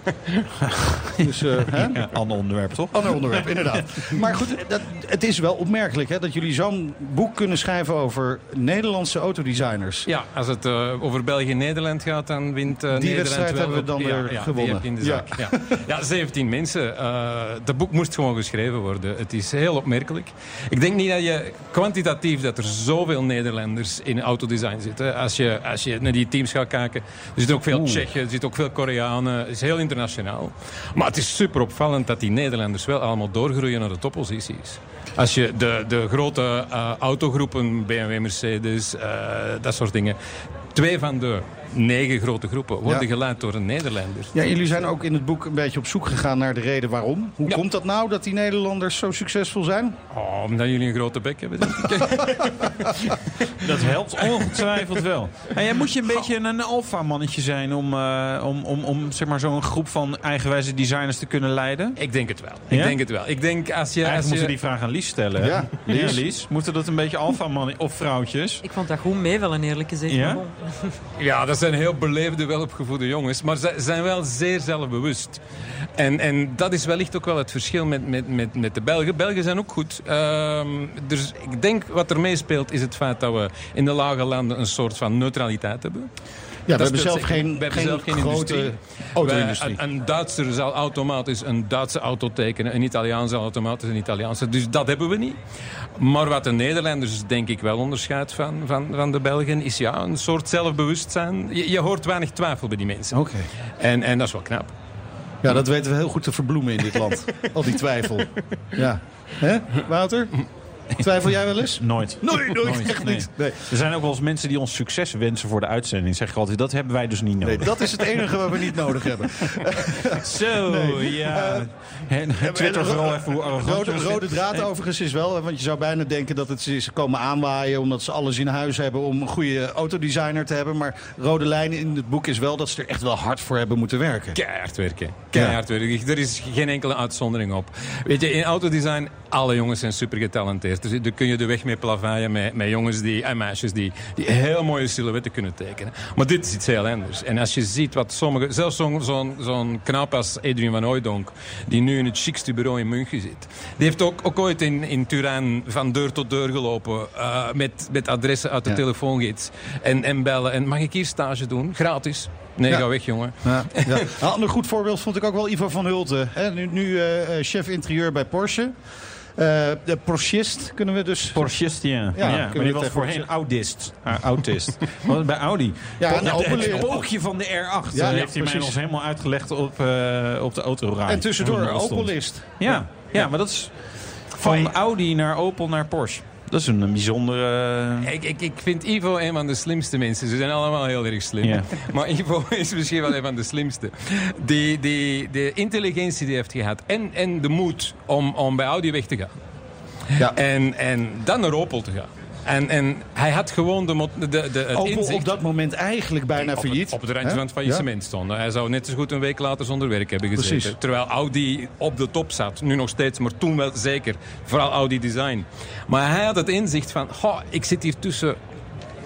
dus, eh, hè? Ja, ander onderwerp, toch? Ander onderwerp, inderdaad. Maar goed, dat, het is wel opmerkelijk hè, dat jullie zo'n boek kunnen schrijven over Nederlandse autodesigners. Ja, als het eh, over België en Nederland gaat, dan wint eh, Nederland wedstrijd wel hebben we dan weer ja, die gewonnen. heb je in de Ja. zak. Ja. Ja. 17 mensen. Eh dat boek moest gewoon geschreven worden. Het is heel opmerkelijk. Ik denk niet dat je kwantitatief dat er zoveel Nederlanders in autodesign zitten. Als je, als je naar die teams gaat kijken, er zitten ook veel Tsjechen, er zitten ook veel Koreanen. Het is heel internationaal. Maar het is super opvallend dat die Nederlanders wel allemaal doorgroeien naar de topposities. Als je de, de grote eh, autogroepen, BMW, Mercedes, eh, dat soort dingen. Twee van de negen grote groepen worden Ja. geleid door een Nederlander. Ja, jullie zijn ook in het boek een beetje op zoek gegaan naar de reden waarom. Hoe Ja. komt dat nou dat die Nederlanders zo succesvol zijn? Oh, omdat jullie een grote bek hebben. denk ik. Dat helpt ongetwijfeld wel. En jij moet je een beetje een alfa-mannetje zijn om, eh, om, om, om zeg maar, zo'n groep van eigenwijze designers te kunnen leiden? ik denk het wel. Ik Ja? denk het wel. Ik denk als je... Eigenlijk Als moeten die vraag aan Lies stellen. hè? Ja, Lies. Ja, Lies. Moeten dat een beetje alfa-mannen of vrouwtjes? Ik vond dat goed meevallen, eerlijk gezegd. Ja? Maar bon. Ja, dat zijn heel beleefde, welopgevoede jongens. Maar ze zijn wel zeer zelfbewust. En, en dat is wellicht ook wel het verschil met, met, met, met de Belgen. Belgen zijn ook goed. Ehm, dus ik denk wat er meespeelt is het feit dat we in de lage landen een soort van neutraliteit hebben. Ja, we hebben zelf zeker. geen, We hebben geen zelf geen grote industrie. auto-industrie. Een, een Duitser zal automatisch een Duitse auto tekenen. Een Italiaan zal automatisch een Italiaanse. Dus dat hebben we niet. Maar wat de Nederlanders denk ik wel onderscheidt van, van, van de Belgen... is ja, een soort zelfbewustzijn. Je, je hoort weinig twijfel bij die mensen. Oké. En, en dat is wel knap. Ja, dat weten we heel goed te verbloemen in dit land. Al die twijfel. Ja. Hè, Wouter? Twijfel jij wel eens? Nooit. Nee, nooit. Echt Nee. niet. Nee. Er zijn ook wel eens mensen die ons succes wensen voor de uitzending. Zeg ik altijd, dat hebben wij dus niet nee, nodig. dat is het enige wat we niet nodig hebben. Zo, ja. En Twitter en- vooral even hoe arrogant Rode, rode draad overigens is wel, want je zou bijna denken dat het ze is komen aanwaaien omdat ze alles in huis hebben om een goede autodesigner te hebben. Maar rode lijn in het boek is wel dat ze er echt wel hard voor hebben moeten werken. Keihard werken. Keihard werken. Er is geen enkele uitzondering op. Weet je, in autodesign, alle jongens zijn super getalenteerd. Dus daar kun je de weg mee plaveien met, met jongens die, en meisjes die, die heel mooie silhouetten kunnen tekenen. Maar dit is iets heel anders. En als je ziet wat sommige... Zelfs zo'n zo'n zo'n knaap als Adrian van Hooijdonk, die nu in het chicste bureau in München zit. Die heeft ook, ook ooit in, in Turijn van deur tot deur gelopen. eh, met, met adressen uit de Ja. telefoongids. En, en bellen. En mag ik hier stage doen? Gratis. Nee, Ja. ga weg, jongen. Ja, ja. Een ander goed voorbeeld vond ik ook wel Ivo van Hulten. Hè, nu nu eh, eh, chef interieur bij Porsche. Eh, de Porschist kunnen we dus... Porschist, ja. Ja, ja, maar die was voorheen autist. Ah, autist. Bij Audi. Ja, het, een het, spookje van de R8 Ja, eh, ja, heeft hij mij ons helemaal uitgelegd op, eh, op de autorij. en tussendoor. Opelist. Ja, ja, maar dat is van Audi naar Opel naar Porsche. Dat is een, bijzondere... Ik, ik, ik vind Ivo een van de slimste mensen. Ze zijn allemaal heel erg slim. Maar Ivo is misschien wel een van de slimste. Die, die, de intelligentie die heeft gehad. En, en de moed om, om bij Audi weg te gaan. Ja. En, en dan naar Opel te gaan. En, en hij had gewoon de, de, de, het Opel inzicht... op dat moment eigenlijk bijna op, failliet. op het randje van het faillissement stonden. Hij zou net zo goed een week later zonder werk hebben gezeten. Precies. Terwijl Audi op de top zat. Nu nog steeds, maar toen wel zeker. Vooral Audi Design. Maar hij had het inzicht van... "Goh, ik zit hier tussen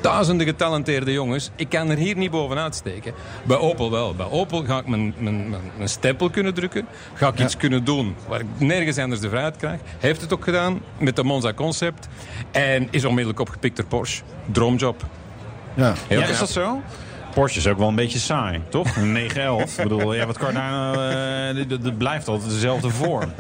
duizenden getalenteerde jongens. Ik kan er hier niet bovenuit steken. Bij Opel wel. Bij Opel ga ik mijn, mijn, mijn, mijn stempel kunnen drukken. Ga ik iets kunnen doen waar ik nergens anders de vrijheid krijg. Heeft het ook gedaan met de Monza Concept. En is onmiddellijk opgepikt door Porsche. Droomjob. Ja. Heel Ja, is dat zo? Porsche is ook wel een beetje saai, toch? Een 911. Ik bedoel, ja, wat kan daar nou... eh, dat- dat blijft altijd dezelfde vorm.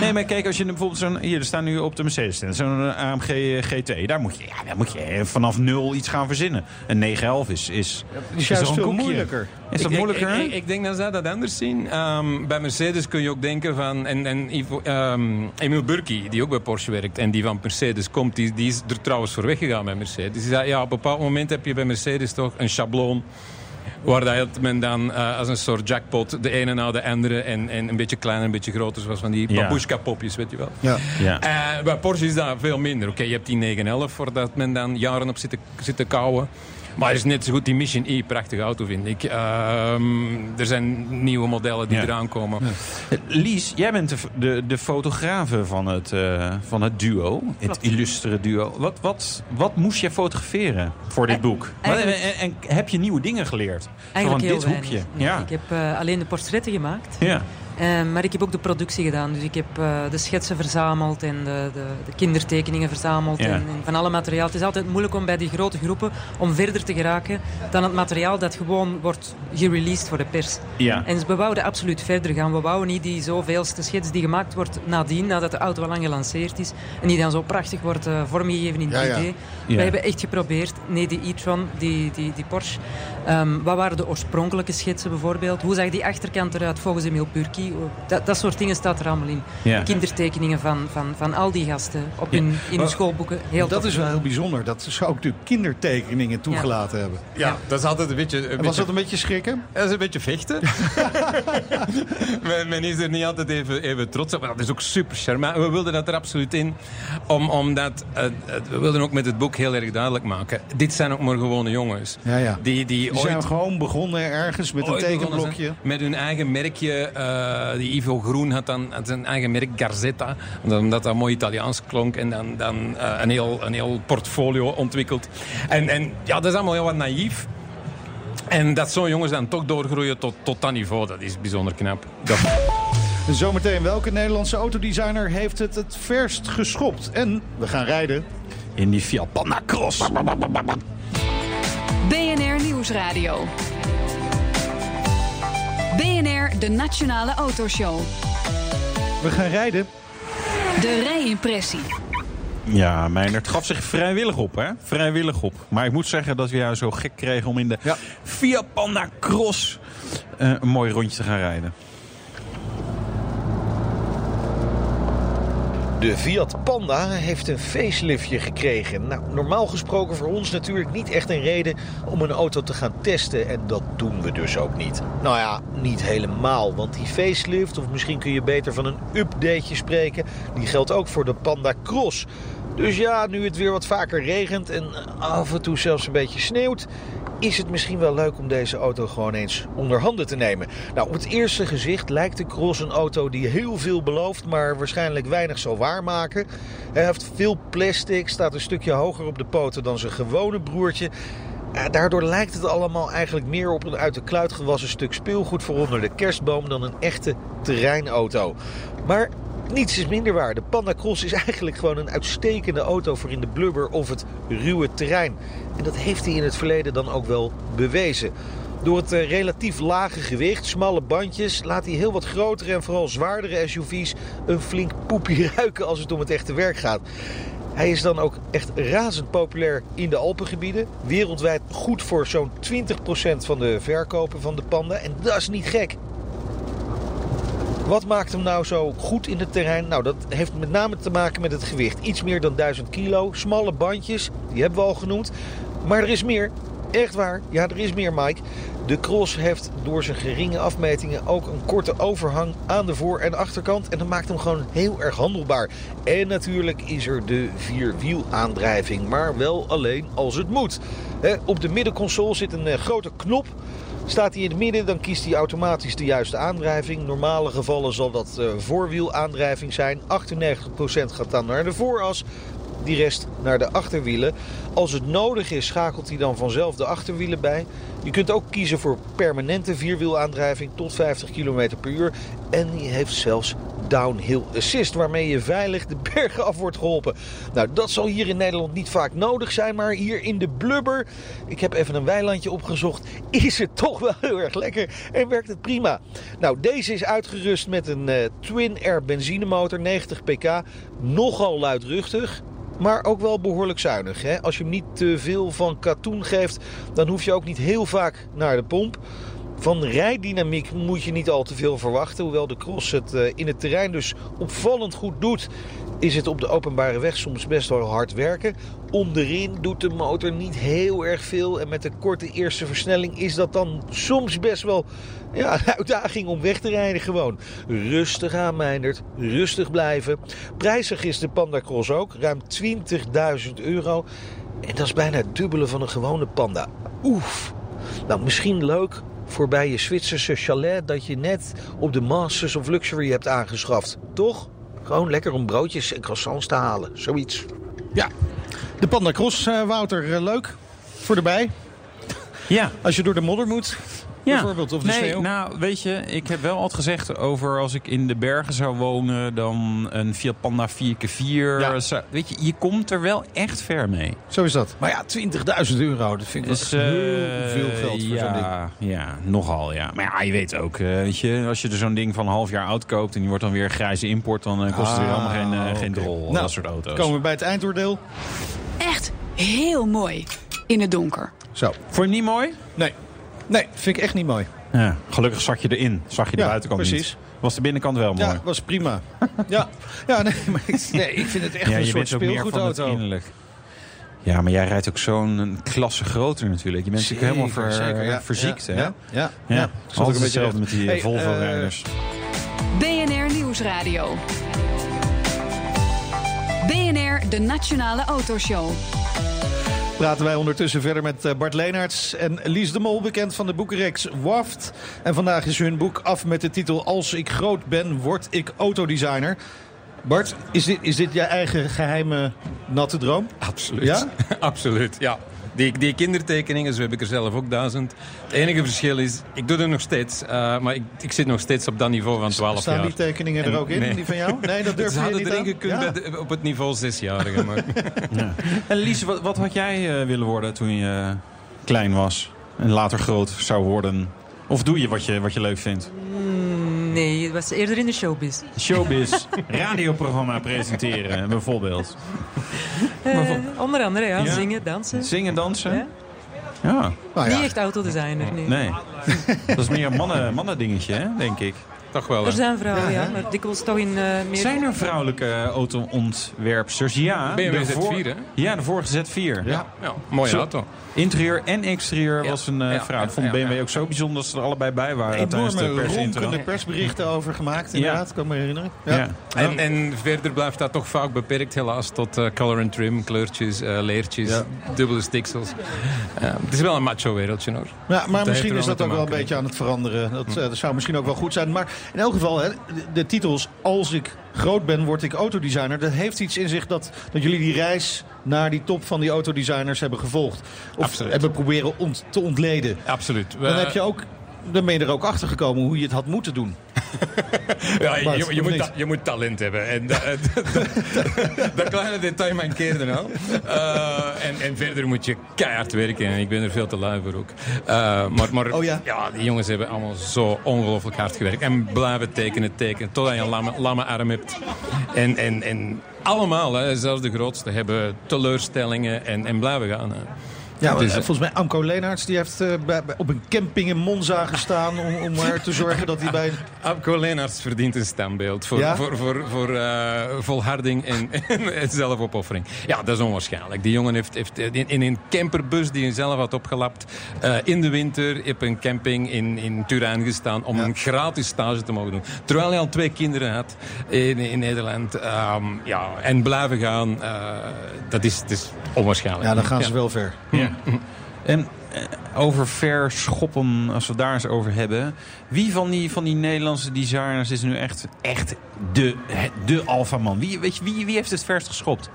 Nee, maar kijk, als je bijvoorbeeld zo'n... Hier, er staan nu op de Mercedes zo'n eh, AMG GT. Daar moet, je, ja, daar moet je vanaf nul iets gaan verzinnen. Een 911 is... is Die is veel koekje? moeilijker. Is dat Ik- moeilijker? Ik, ik, denk dat zij dat anders zien. Ehm, bij Mercedes kun je ook denken van... En, en Ivo, ehm, Emil Burki, die ook bij Porsche werkt... en die van Mercedes komt, die, die is er trouwens voor weggegaan bij Mercedes. Die zei, ja, op een bepaald moment heb je bij Mercedes toch een schabloon... Waar dat men dan eh, als een soort jackpot de ene na de andere... en, en een beetje kleiner, een beetje groter... zoals van die babushka-popjes, weet je wel. Ja. ja. Eh, bij Porsche is dat veel minder. Oké, je hebt die 911 voordat men dan jaren op zit te, zit te kouwen. Maar het is net zo goed die Mission E, prachtige auto vind ik. Ehm, er zijn nieuwe modellen die Ja. eraan komen. Lies, jij bent de, de, de fotografe van het, eh, van het duo. Het illustere duo. Wat, wat, wat moest jij fotograferen voor dit Eh, boek? eigenlijk- en, en, en heb je nieuwe dingen geleerd? Eigenlijk van heel dit weinig. hoekje. Nee, Ja. Ik heb eh, alleen de portretten gemaakt. ja. Eh, maar ik heb ook de productie gedaan. Dus ik heb eh, de schetsen verzameld en de, de, de kindertekeningen verzameld. Ja. En, en van alle materiaal. Het is altijd moeilijk om bij die grote groepen om verder te geraken dan het materiaal dat gewoon wordt gereleased voor de pers. Ja. En we wouden absoluut verder gaan. We wouden niet die zoveelste schets die gemaakt wordt nadien, nadat de auto al lang gelanceerd is. En die dan zo prachtig wordt eh, vormgegeven in 3D. Ja, ja. Ja. We hebben echt geprobeerd, nee, die e-tron, die, die, die Porsche. Ehm, wat waren de oorspronkelijke schetsen bijvoorbeeld? Hoe zag die achterkant eruit volgens Emil Dat, dat soort dingen staat er allemaal in. Ja. Kindertekeningen van, van, van al die gasten op hun, in hun schoolboeken. Heel dat is wel heel bijzonder. Dat ze ook de kindertekeningen toegelaten hebben. Ja, dat is altijd een beetje... Een En was beetje dat een beetje schrikken? dat is een beetje vechten. men, men is er niet altijd even, even trots op. Maar dat is ook super charmant. We wilden dat er absoluut in. Om, omdat, eh, we wilden ook met het boek heel erg duidelijk maken. Dit zijn ook maar gewone jongens. Ja, ja. Die, die Die zijn gewoon begonnen ergens met een ooit tekenblokje. Met hun eigen merkje. eh, die Ivo Groen had dan had zijn eigen merk Garzetta. Omdat omdat dat mooi Italiaans klonk. En dan, dan eh, een, heel, een heel portfolio ontwikkeld. En, en ja, dat is allemaal heel wat naïef. En dat zo'n jongens dan toch doorgroeien tot, tot dat niveau, dat is bijzonder knap. Dat, Zometeen, welke Nederlandse autodesigner heeft het het verst geschopt? En we gaan rijden. In die Fiat Panda Cross. BNR Nieuwsradio. BNR, de Nationale Autoshow. We gaan rijden. De rijimpressie. Ja, Meijnerd gaf zich vrijwillig op, hè? Vrijwillig op. Maar ik moet zeggen dat we jou zo gek kregen om in de Ja. Fiat Panda Cross eh, een mooi rondje te gaan rijden. De Fiat Panda heeft een faceliftje gekregen. Nou, normaal gesproken voor ons natuurlijk niet echt een reden om een auto te gaan testen. En dat doen we dus ook niet. Nou ja, niet helemaal. Want die facelift, of misschien kun je beter van een updateje spreken... die geldt ook voor de Panda Cross. Dus ja, nu het weer wat vaker regent en af en toe zelfs een beetje sneeuwt... is het misschien wel leuk om deze auto gewoon eens onder handen te nemen. Nou, op het eerste gezicht lijkt de Cross een auto die heel veel belooft... maar waarschijnlijk weinig zal waarmaken. Hij heeft veel plastic, staat een stukje hoger op de poten dan zijn gewone broertje... Daardoor lijkt het allemaal eigenlijk meer op een uit de kluit gewassen stuk speelgoed voor onder de kerstboom dan een echte terreinauto. Maar niets is minder waar. De Panda Cross is eigenlijk gewoon een uitstekende auto voor in de blubber of het ruwe terrein. En dat heeft hij in het verleden dan ook wel bewezen. Door het eh, relatief lage gewicht, smalle bandjes, laat hij heel wat grotere en vooral zwaardere SUV's een flink poepje ruiken als het om het echte werk gaat. Hij is dan ook echt razend populair in de Alpengebieden. Wereldwijd goed voor zo'n 20% van de verkopen van de Panda. En dat is niet gek. Wat maakt hem nou zo goed in het terrein? Nou, dat heeft met name te maken met het gewicht. Iets meer dan 1000 kilo, smalle bandjes, die hebben we al genoemd. Maar er is meer. Echt waar, ja, er is meer, Mike. De Cross heeft door zijn geringe afmetingen ook een korte overhang aan de voor- en achterkant. En dat maakt hem gewoon heel erg handelbaar. En natuurlijk is er de vierwielaandrijving, maar wel alleen als het moet. Op de middenconsole zit een eh, grote knop. Staat hij in het midden, dan kiest hij automatisch de juiste aandrijving. Normale gevallen zal dat eh, voorwielaandrijving zijn. 98% gaat dan naar de vooras. Die rest naar de achterwielen. Als het nodig is, schakelt hij dan vanzelf de achterwielen bij. Je kunt ook kiezen voor permanente vierwielaandrijving tot 50 km per uur. En die heeft zelfs downhill assist, waarmee je veilig de bergen af wordt geholpen. Nou, dat zal hier in Nederland niet vaak nodig zijn, maar hier in de blubber, ik heb even een weilandje opgezocht, is het toch wel heel erg lekker en werkt het prima. Nou, deze is uitgerust met een eh, twin-air benzinemotor, 90 pk, nogal luidruchtig. Maar ook wel behoorlijk zuinig. Hè? Als je hem niet te veel van katoen geeft, dan hoef je ook niet heel vaak naar de pomp. Van rijdynamiek moet je niet al te veel verwachten. Hoewel de cross het eh, in het terrein dus opvallend goed doet, is het op de openbare weg soms best wel hard werken. Onderin doet de motor niet heel erg veel. En met de korte eerste versnelling is dat dan soms best wel ja, een uitdaging om weg te rijden gewoon. Rustig aan. Rustig blijven. Prijzig is de Panda Cross ook. Ruim 20.000 euro. En dat is bijna het dubbele van een gewone Panda. Oef. Nou, misschien leuk voor bij je Zwitserse chalet dat je net op de Masters of Luxury hebt aangeschaft. Toch? Gewoon lekker om broodjes en croissants te halen. Zoiets. Ja, de Panda Cross, eh, Wouter, eh, leuk. Voor erbij. Ja. Als je door de modder moet, Ja. bijvoorbeeld. Of de nee, sneeuw. nou, weet je, ik heb wel altijd gezegd over als ik in de bergen zou wonen, dan een Fiat Panda 4x4. Ja. zou- weet je, je komt er wel echt ver mee. Zo is dat. Maar ja, 20.000 euro, dat vind ik Dus, wel eh, heel veel geld voor zo'n ding. ja, ja, nogal ja. Maar ja, je weet ook, eh, weet je, als je er zo'n ding van een half jaar oud koopt en die wordt dan weer grijze import, dan eh, kost het weer Ah, allemaal geen, eh, geen drol. Nou, dat soort auto's. Komen we bij het eindoordeel. Echt heel mooi in het donker. Zo. Vond je niet mooi? Nee. Nee, vind ik echt niet mooi. Ja, gelukkig zat je erin. Zag je de Ja, buitenkant precies. niet. Was de binnenkant wel mooi. Ja, was prima. ja, ja nee, maar ik, nee, ik vind het echt Ja, een je soort bent ook meer van het speelgoedauto. Ja, maar jij rijdt ook zo'n klasse groter natuurlijk. Je bent natuurlijk helemaal ver, zeker, ja. verziekt, ja, hè? Ja, ja, Ja, altijd een beetje hetzelfde met die Hey, eh, Volvo-rijders. BNR Nieuwsradio. BNR, de Nationale Autoshow. Praten wij ondertussen verder met eh, Bart Leenaerts en Lies de Mol, bekend van de boekenreeks Waft. En vandaag is hun boek af met de titel Als ik groot ben, word ik autodesigner. Bart, is dit, is dit je eigen geheime natte droom? Absoluut. Ja? Absoluut, ja. Die, die kindertekeningen, zo heb ik er zelf ook duizend. Het enige verschil is, ik doe het nog steeds, eh, maar ik, ik zit nog steeds op dat niveau van 12 Staan jaar. die tekeningen er ook in, nee. die van jou? Nee, dat durf Ze je hadden niet erin aan? gekund Ja. de- op het niveau zesjarige. Maar En Lies, wat, wat had jij eh, willen worden toen je eh, klein was? En later groot zou worden? Of doe je wat je, wat je leuk vindt? Mm, Nee, het was eerder in de showbiz. Showbiz, radioprogramma presenteren bijvoorbeeld. Eh, onder andere, ja. Ja. Zingen, dansen. Zingen, dansen? Ja. Ja, Nou ja, Niet echt autodesigner, nee. nee. Dat is meer een mannen, mannen dingetje, hè, denk ik. Toch wel. Er hè. zijn vrouwen, ja, maar dikwijls toch in eh, meer... Zijn er vrouwelijke auto-ontwerpsters? Ja. BMW de voor- Z4, hè? Ja, de vorige Z4. Ja, ja, mooie Zo- auto. Interieur en exterieur Ja. was een eh, Ja, vrouw. Ik vond ja, BMW ja. ook zo bijzonder dat ze er allebei bij waren de enorme ronkende persberichten over gemaakt, inderdaad. Kan me herinneren. Ja. Ja. En, en verder blijft dat toch vaak beperkt helaas tot eh, color and trim, kleurtjes, leertjes, Ja. dubbele stiksels. Het is wel een macho wereldje hoor. Ja, maar misschien is dat ook wel een beetje aan het veranderen. Dat, dat zou misschien ook wel goed zijn. Maar in elk geval, hè, de, titels Als ik groot ben, word ik autodesigner. Dat heeft iets in zich dat, dat jullie die reis naar die top van die autodesigners hebben gevolgd. Of Absoluut. hebben proberen ont- te ontleden. Absoluut. Dan, heb je ook, dan ben je er ook achter gekomen hoe je het had moeten doen. Ja, je, je, moet, ta- je moet talent hebben. En dat, dat kleine detail mankeerde nou. Eh, en, en verder moet je keihard werken. En ik ben er veel te lui voor ook. Eh, maar maar Oh ja? die jongens hebben allemaal zo ongelooflijk hard gewerkt. En blijven tekenen, tekenen. Totdat je een lamme, lamme arm hebt. En, en, en allemaal, hè, zelfs de grootste, hebben teleurstellingen en, en blijven gaan. Hè. Ja, eh, volgens mij Amco Leenaerts die heeft bij- bij- op een camping in Monza gestaan... om, om er te zorgen dat hij bij... Abco Leenaerts verdient een standbeeld voor, Ja? voor, voor, voor eh, volharding en, en zelfopoffering. Ja, dat is onwaarschijnlijk. Die jongen heeft, heeft in, in een camperbus die hij zelf had opgelapt... in de winter op een camping in, in Turijn gestaan... om Ja. een gratis stage te mogen doen. Terwijl hij al twee kinderen had in, in Nederland. Ehm, ja, en blijven gaan, dat, is, dat is onwaarschijnlijk. Ja, dan gaan ze wel ver. Ja. En eh, over verschoppen, als we daar eens over hebben. Wie van die, van die Nederlandse designers is nu echt, echt de, de alfaman? Wie, weet je, wie, wie heeft het verst geschopt?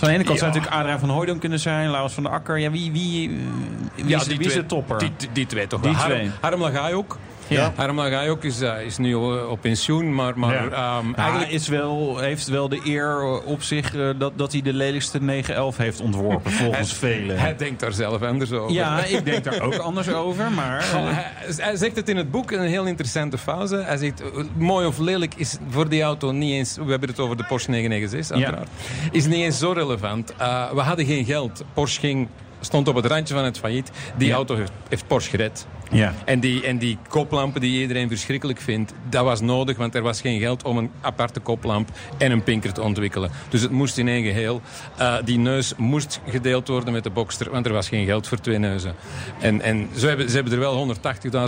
Aan de ene kant zou natuurlijk Adriaan van Hooydonk kunnen zijn, Laurens van der Akker. Ja, wie, wie, wie, wie is, wie is de topper? Die, die, die twee toch Die wel. Harm- twee. Harm Lagai ook. Ja. Harm Lagai ook is, eh, is nu eh, op pensioen, maar, maar Ja. ehm, Eigenlijk eigenlijk... is wel, heeft wel de eer op zich eh, dat, dat hij de lelijkste 9-11 heeft ontworpen, volgens velen. Hij denkt daar zelf anders over. Ja, ik denk daar ook anders over, maar... eh, Goh, hij, hij zegt het in het boek, een heel interessante fase. Hij zegt, eh, mooi of lelijk is voor die auto niet eens... We hebben het over de Porsche 996, uiteraard. Is niet eens zo relevant. Eh, we hadden geen geld. Porsche ging, stond op het randje van het failliet. Die Ja. auto heeft, heeft Porsche gered. Ja. En die, en die koplampen die iedereen verschrikkelijk vindt, dat was nodig, want er was geen geld om een aparte koplamp en een pinker te ontwikkelen. Dus het moest in één geheel. Eh, die neus moest gedeeld worden met de Boxster, want er was geen geld voor twee neuzen. En, en ze, hebben, ze hebben er wel 180.000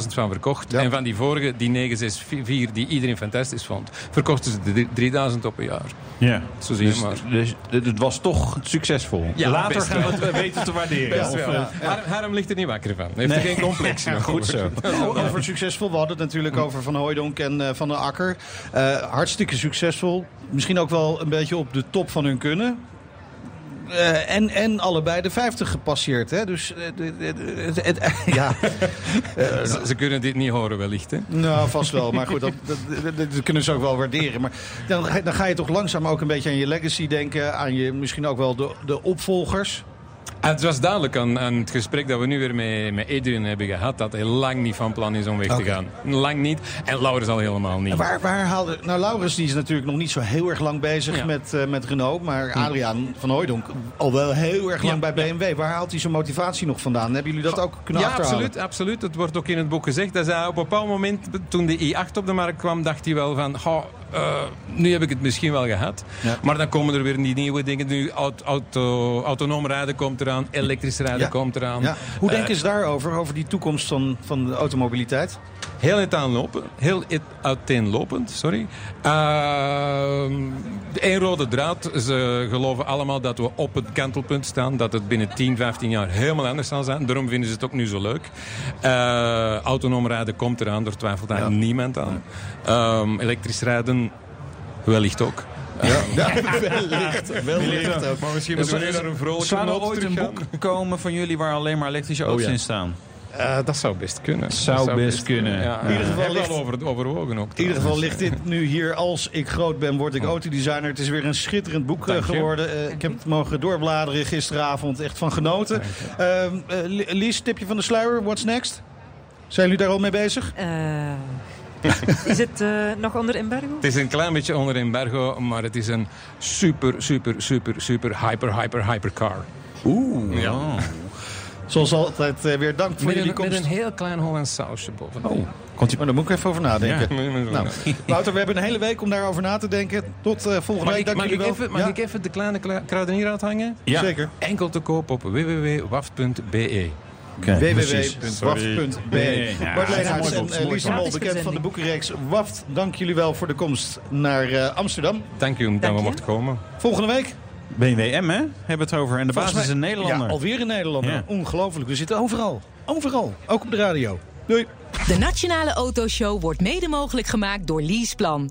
van verkocht. En van die vorige, die 964, die iedereen fantastisch vond, verkochten ze er 3000 op een jaar. ja. Zo zie je Dus, maar. dus het was toch succesvol. Ja, Later gaan we het weten te waarderen. Best wel. Har- Harm ligt er niet wakker van. Heeft Nee. er geen complex Ja, nog goed zo. Over succesvol, we hadden het natuurlijk over Van Hooijdonk en eh, Van der Akker. Eh, hartstikke succesvol. Misschien ook wel een beetje op de top van hun kunnen. Eh, en, en allebei de 50 gepasseerd. Hè? Dus ja, Ze, ze kunnen dit niet horen wellicht, hè? nou vast wel. Maar goed, dat, dat, dat- dat kunnen ze ook wel waarderen. Maar dan, ga- dan ga je toch langzaam ook een beetje aan je legacy denken. Aan je misschien ook wel de, de opvolgers. Het was duidelijk aan, aan het gesprek dat we nu weer met, met Adrian hebben gehad... dat hij lang niet van plan is om weg te gaan. Lang niet. En Laurens al helemaal niet. En Waar, waar haalde... Nou, Laurens die is natuurlijk nog niet zo heel erg lang bezig Ja. met, eh, met Renault. Maar Adriaan van Hooijdonk al wel heel erg lang Ja, bij BMW. Waar haalt hij zijn motivatie nog vandaan? Hebben jullie dat ook kunnen ja, achterhalen? absoluut, absoluut. Het wordt ook in het boek gezegd. Hij zei op een bepaald moment, toen de i8 op de markt kwam... dacht hij wel van... "Goh, eh, nu heb ik het misschien wel gehad. Ja. Maar dan komen er weer die nieuwe dingen. Nu auto, auto, autonoom rijden komt eraan. Elektrisch rijden Ja. komt eraan. Ja. Hoe Eh, denken ze daarover? Over die toekomst van, van de automobiliteit? Heel uiteenlopen, heel it- uiteenlopend, sorry. Ehm, de één rode draad. Ze geloven allemaal dat we op het kantelpunt staan. Dat het binnen 10, 15 jaar helemaal anders zal zijn. Daarom vinden ze het ook nu zo leuk. Eh, autonoom rijden komt eraan, daar twijfelt eigenlijk niemand aan. Ehm, elektrisch rijden, wellicht ook. wellicht. Wellicht ook. Maar misschien Dus moeten we er- naar een vrolijke Zou er ooit een boek komen van jullie waar alleen maar elektrische auto's Oh, ja. in staan? Eh, dat zou best kunnen. Zou best kunnen. Ja, In ieder geval ligt- al over, overwogen ook. In ieder geval ligt dit nu hier. Als ik groot ben, word ik autodesigner. Het is weer een schitterend boek eh, Dank geworden. Eh, ik heb het mogen doorbladeren gisteravond. Echt van genoten. Ehm, eh, Li- Lies, tipje van de sluier. What's next? Zijn jullie daar al mee bezig? Is het eh, nog onder embargo? Het is een klein beetje onder embargo, maar het is een super, super, super, super, hyper, hyper, hyper car. Oeh. Ja. Zoals altijd eh, weer dank voor Met jullie een, met komst. een heel klein Hollands sausje bovenop. Oh, komt maar daar moet ik even over nadenken. Ja, met- met- Nou, Wouter, we hebben een hele week om daarover na te denken. Tot eh, volgende Mag, week. ik, mag, ik wel. even, mag Ja, ik even de kleine kruidenier uithangen? Ja. Zeker. Enkel te koop op www.waft.be. www.waft.be Ja, Bart en de boek. Mol, bekend van de boekenreeks Waft. Dank jullie wel voor de komst naar eh, Amsterdam. Dank u dat we mochten komen. Volgende week. BWM, hè? Hebben we het over. En de basis is een Nederlander. Ja, alweer een Nederlander. Ja. Ongelooflijk. We zitten overal. Overal. Ook op de radio. Doei. De Nationale Autoshow wordt mede mogelijk gemaakt door Leaseplan.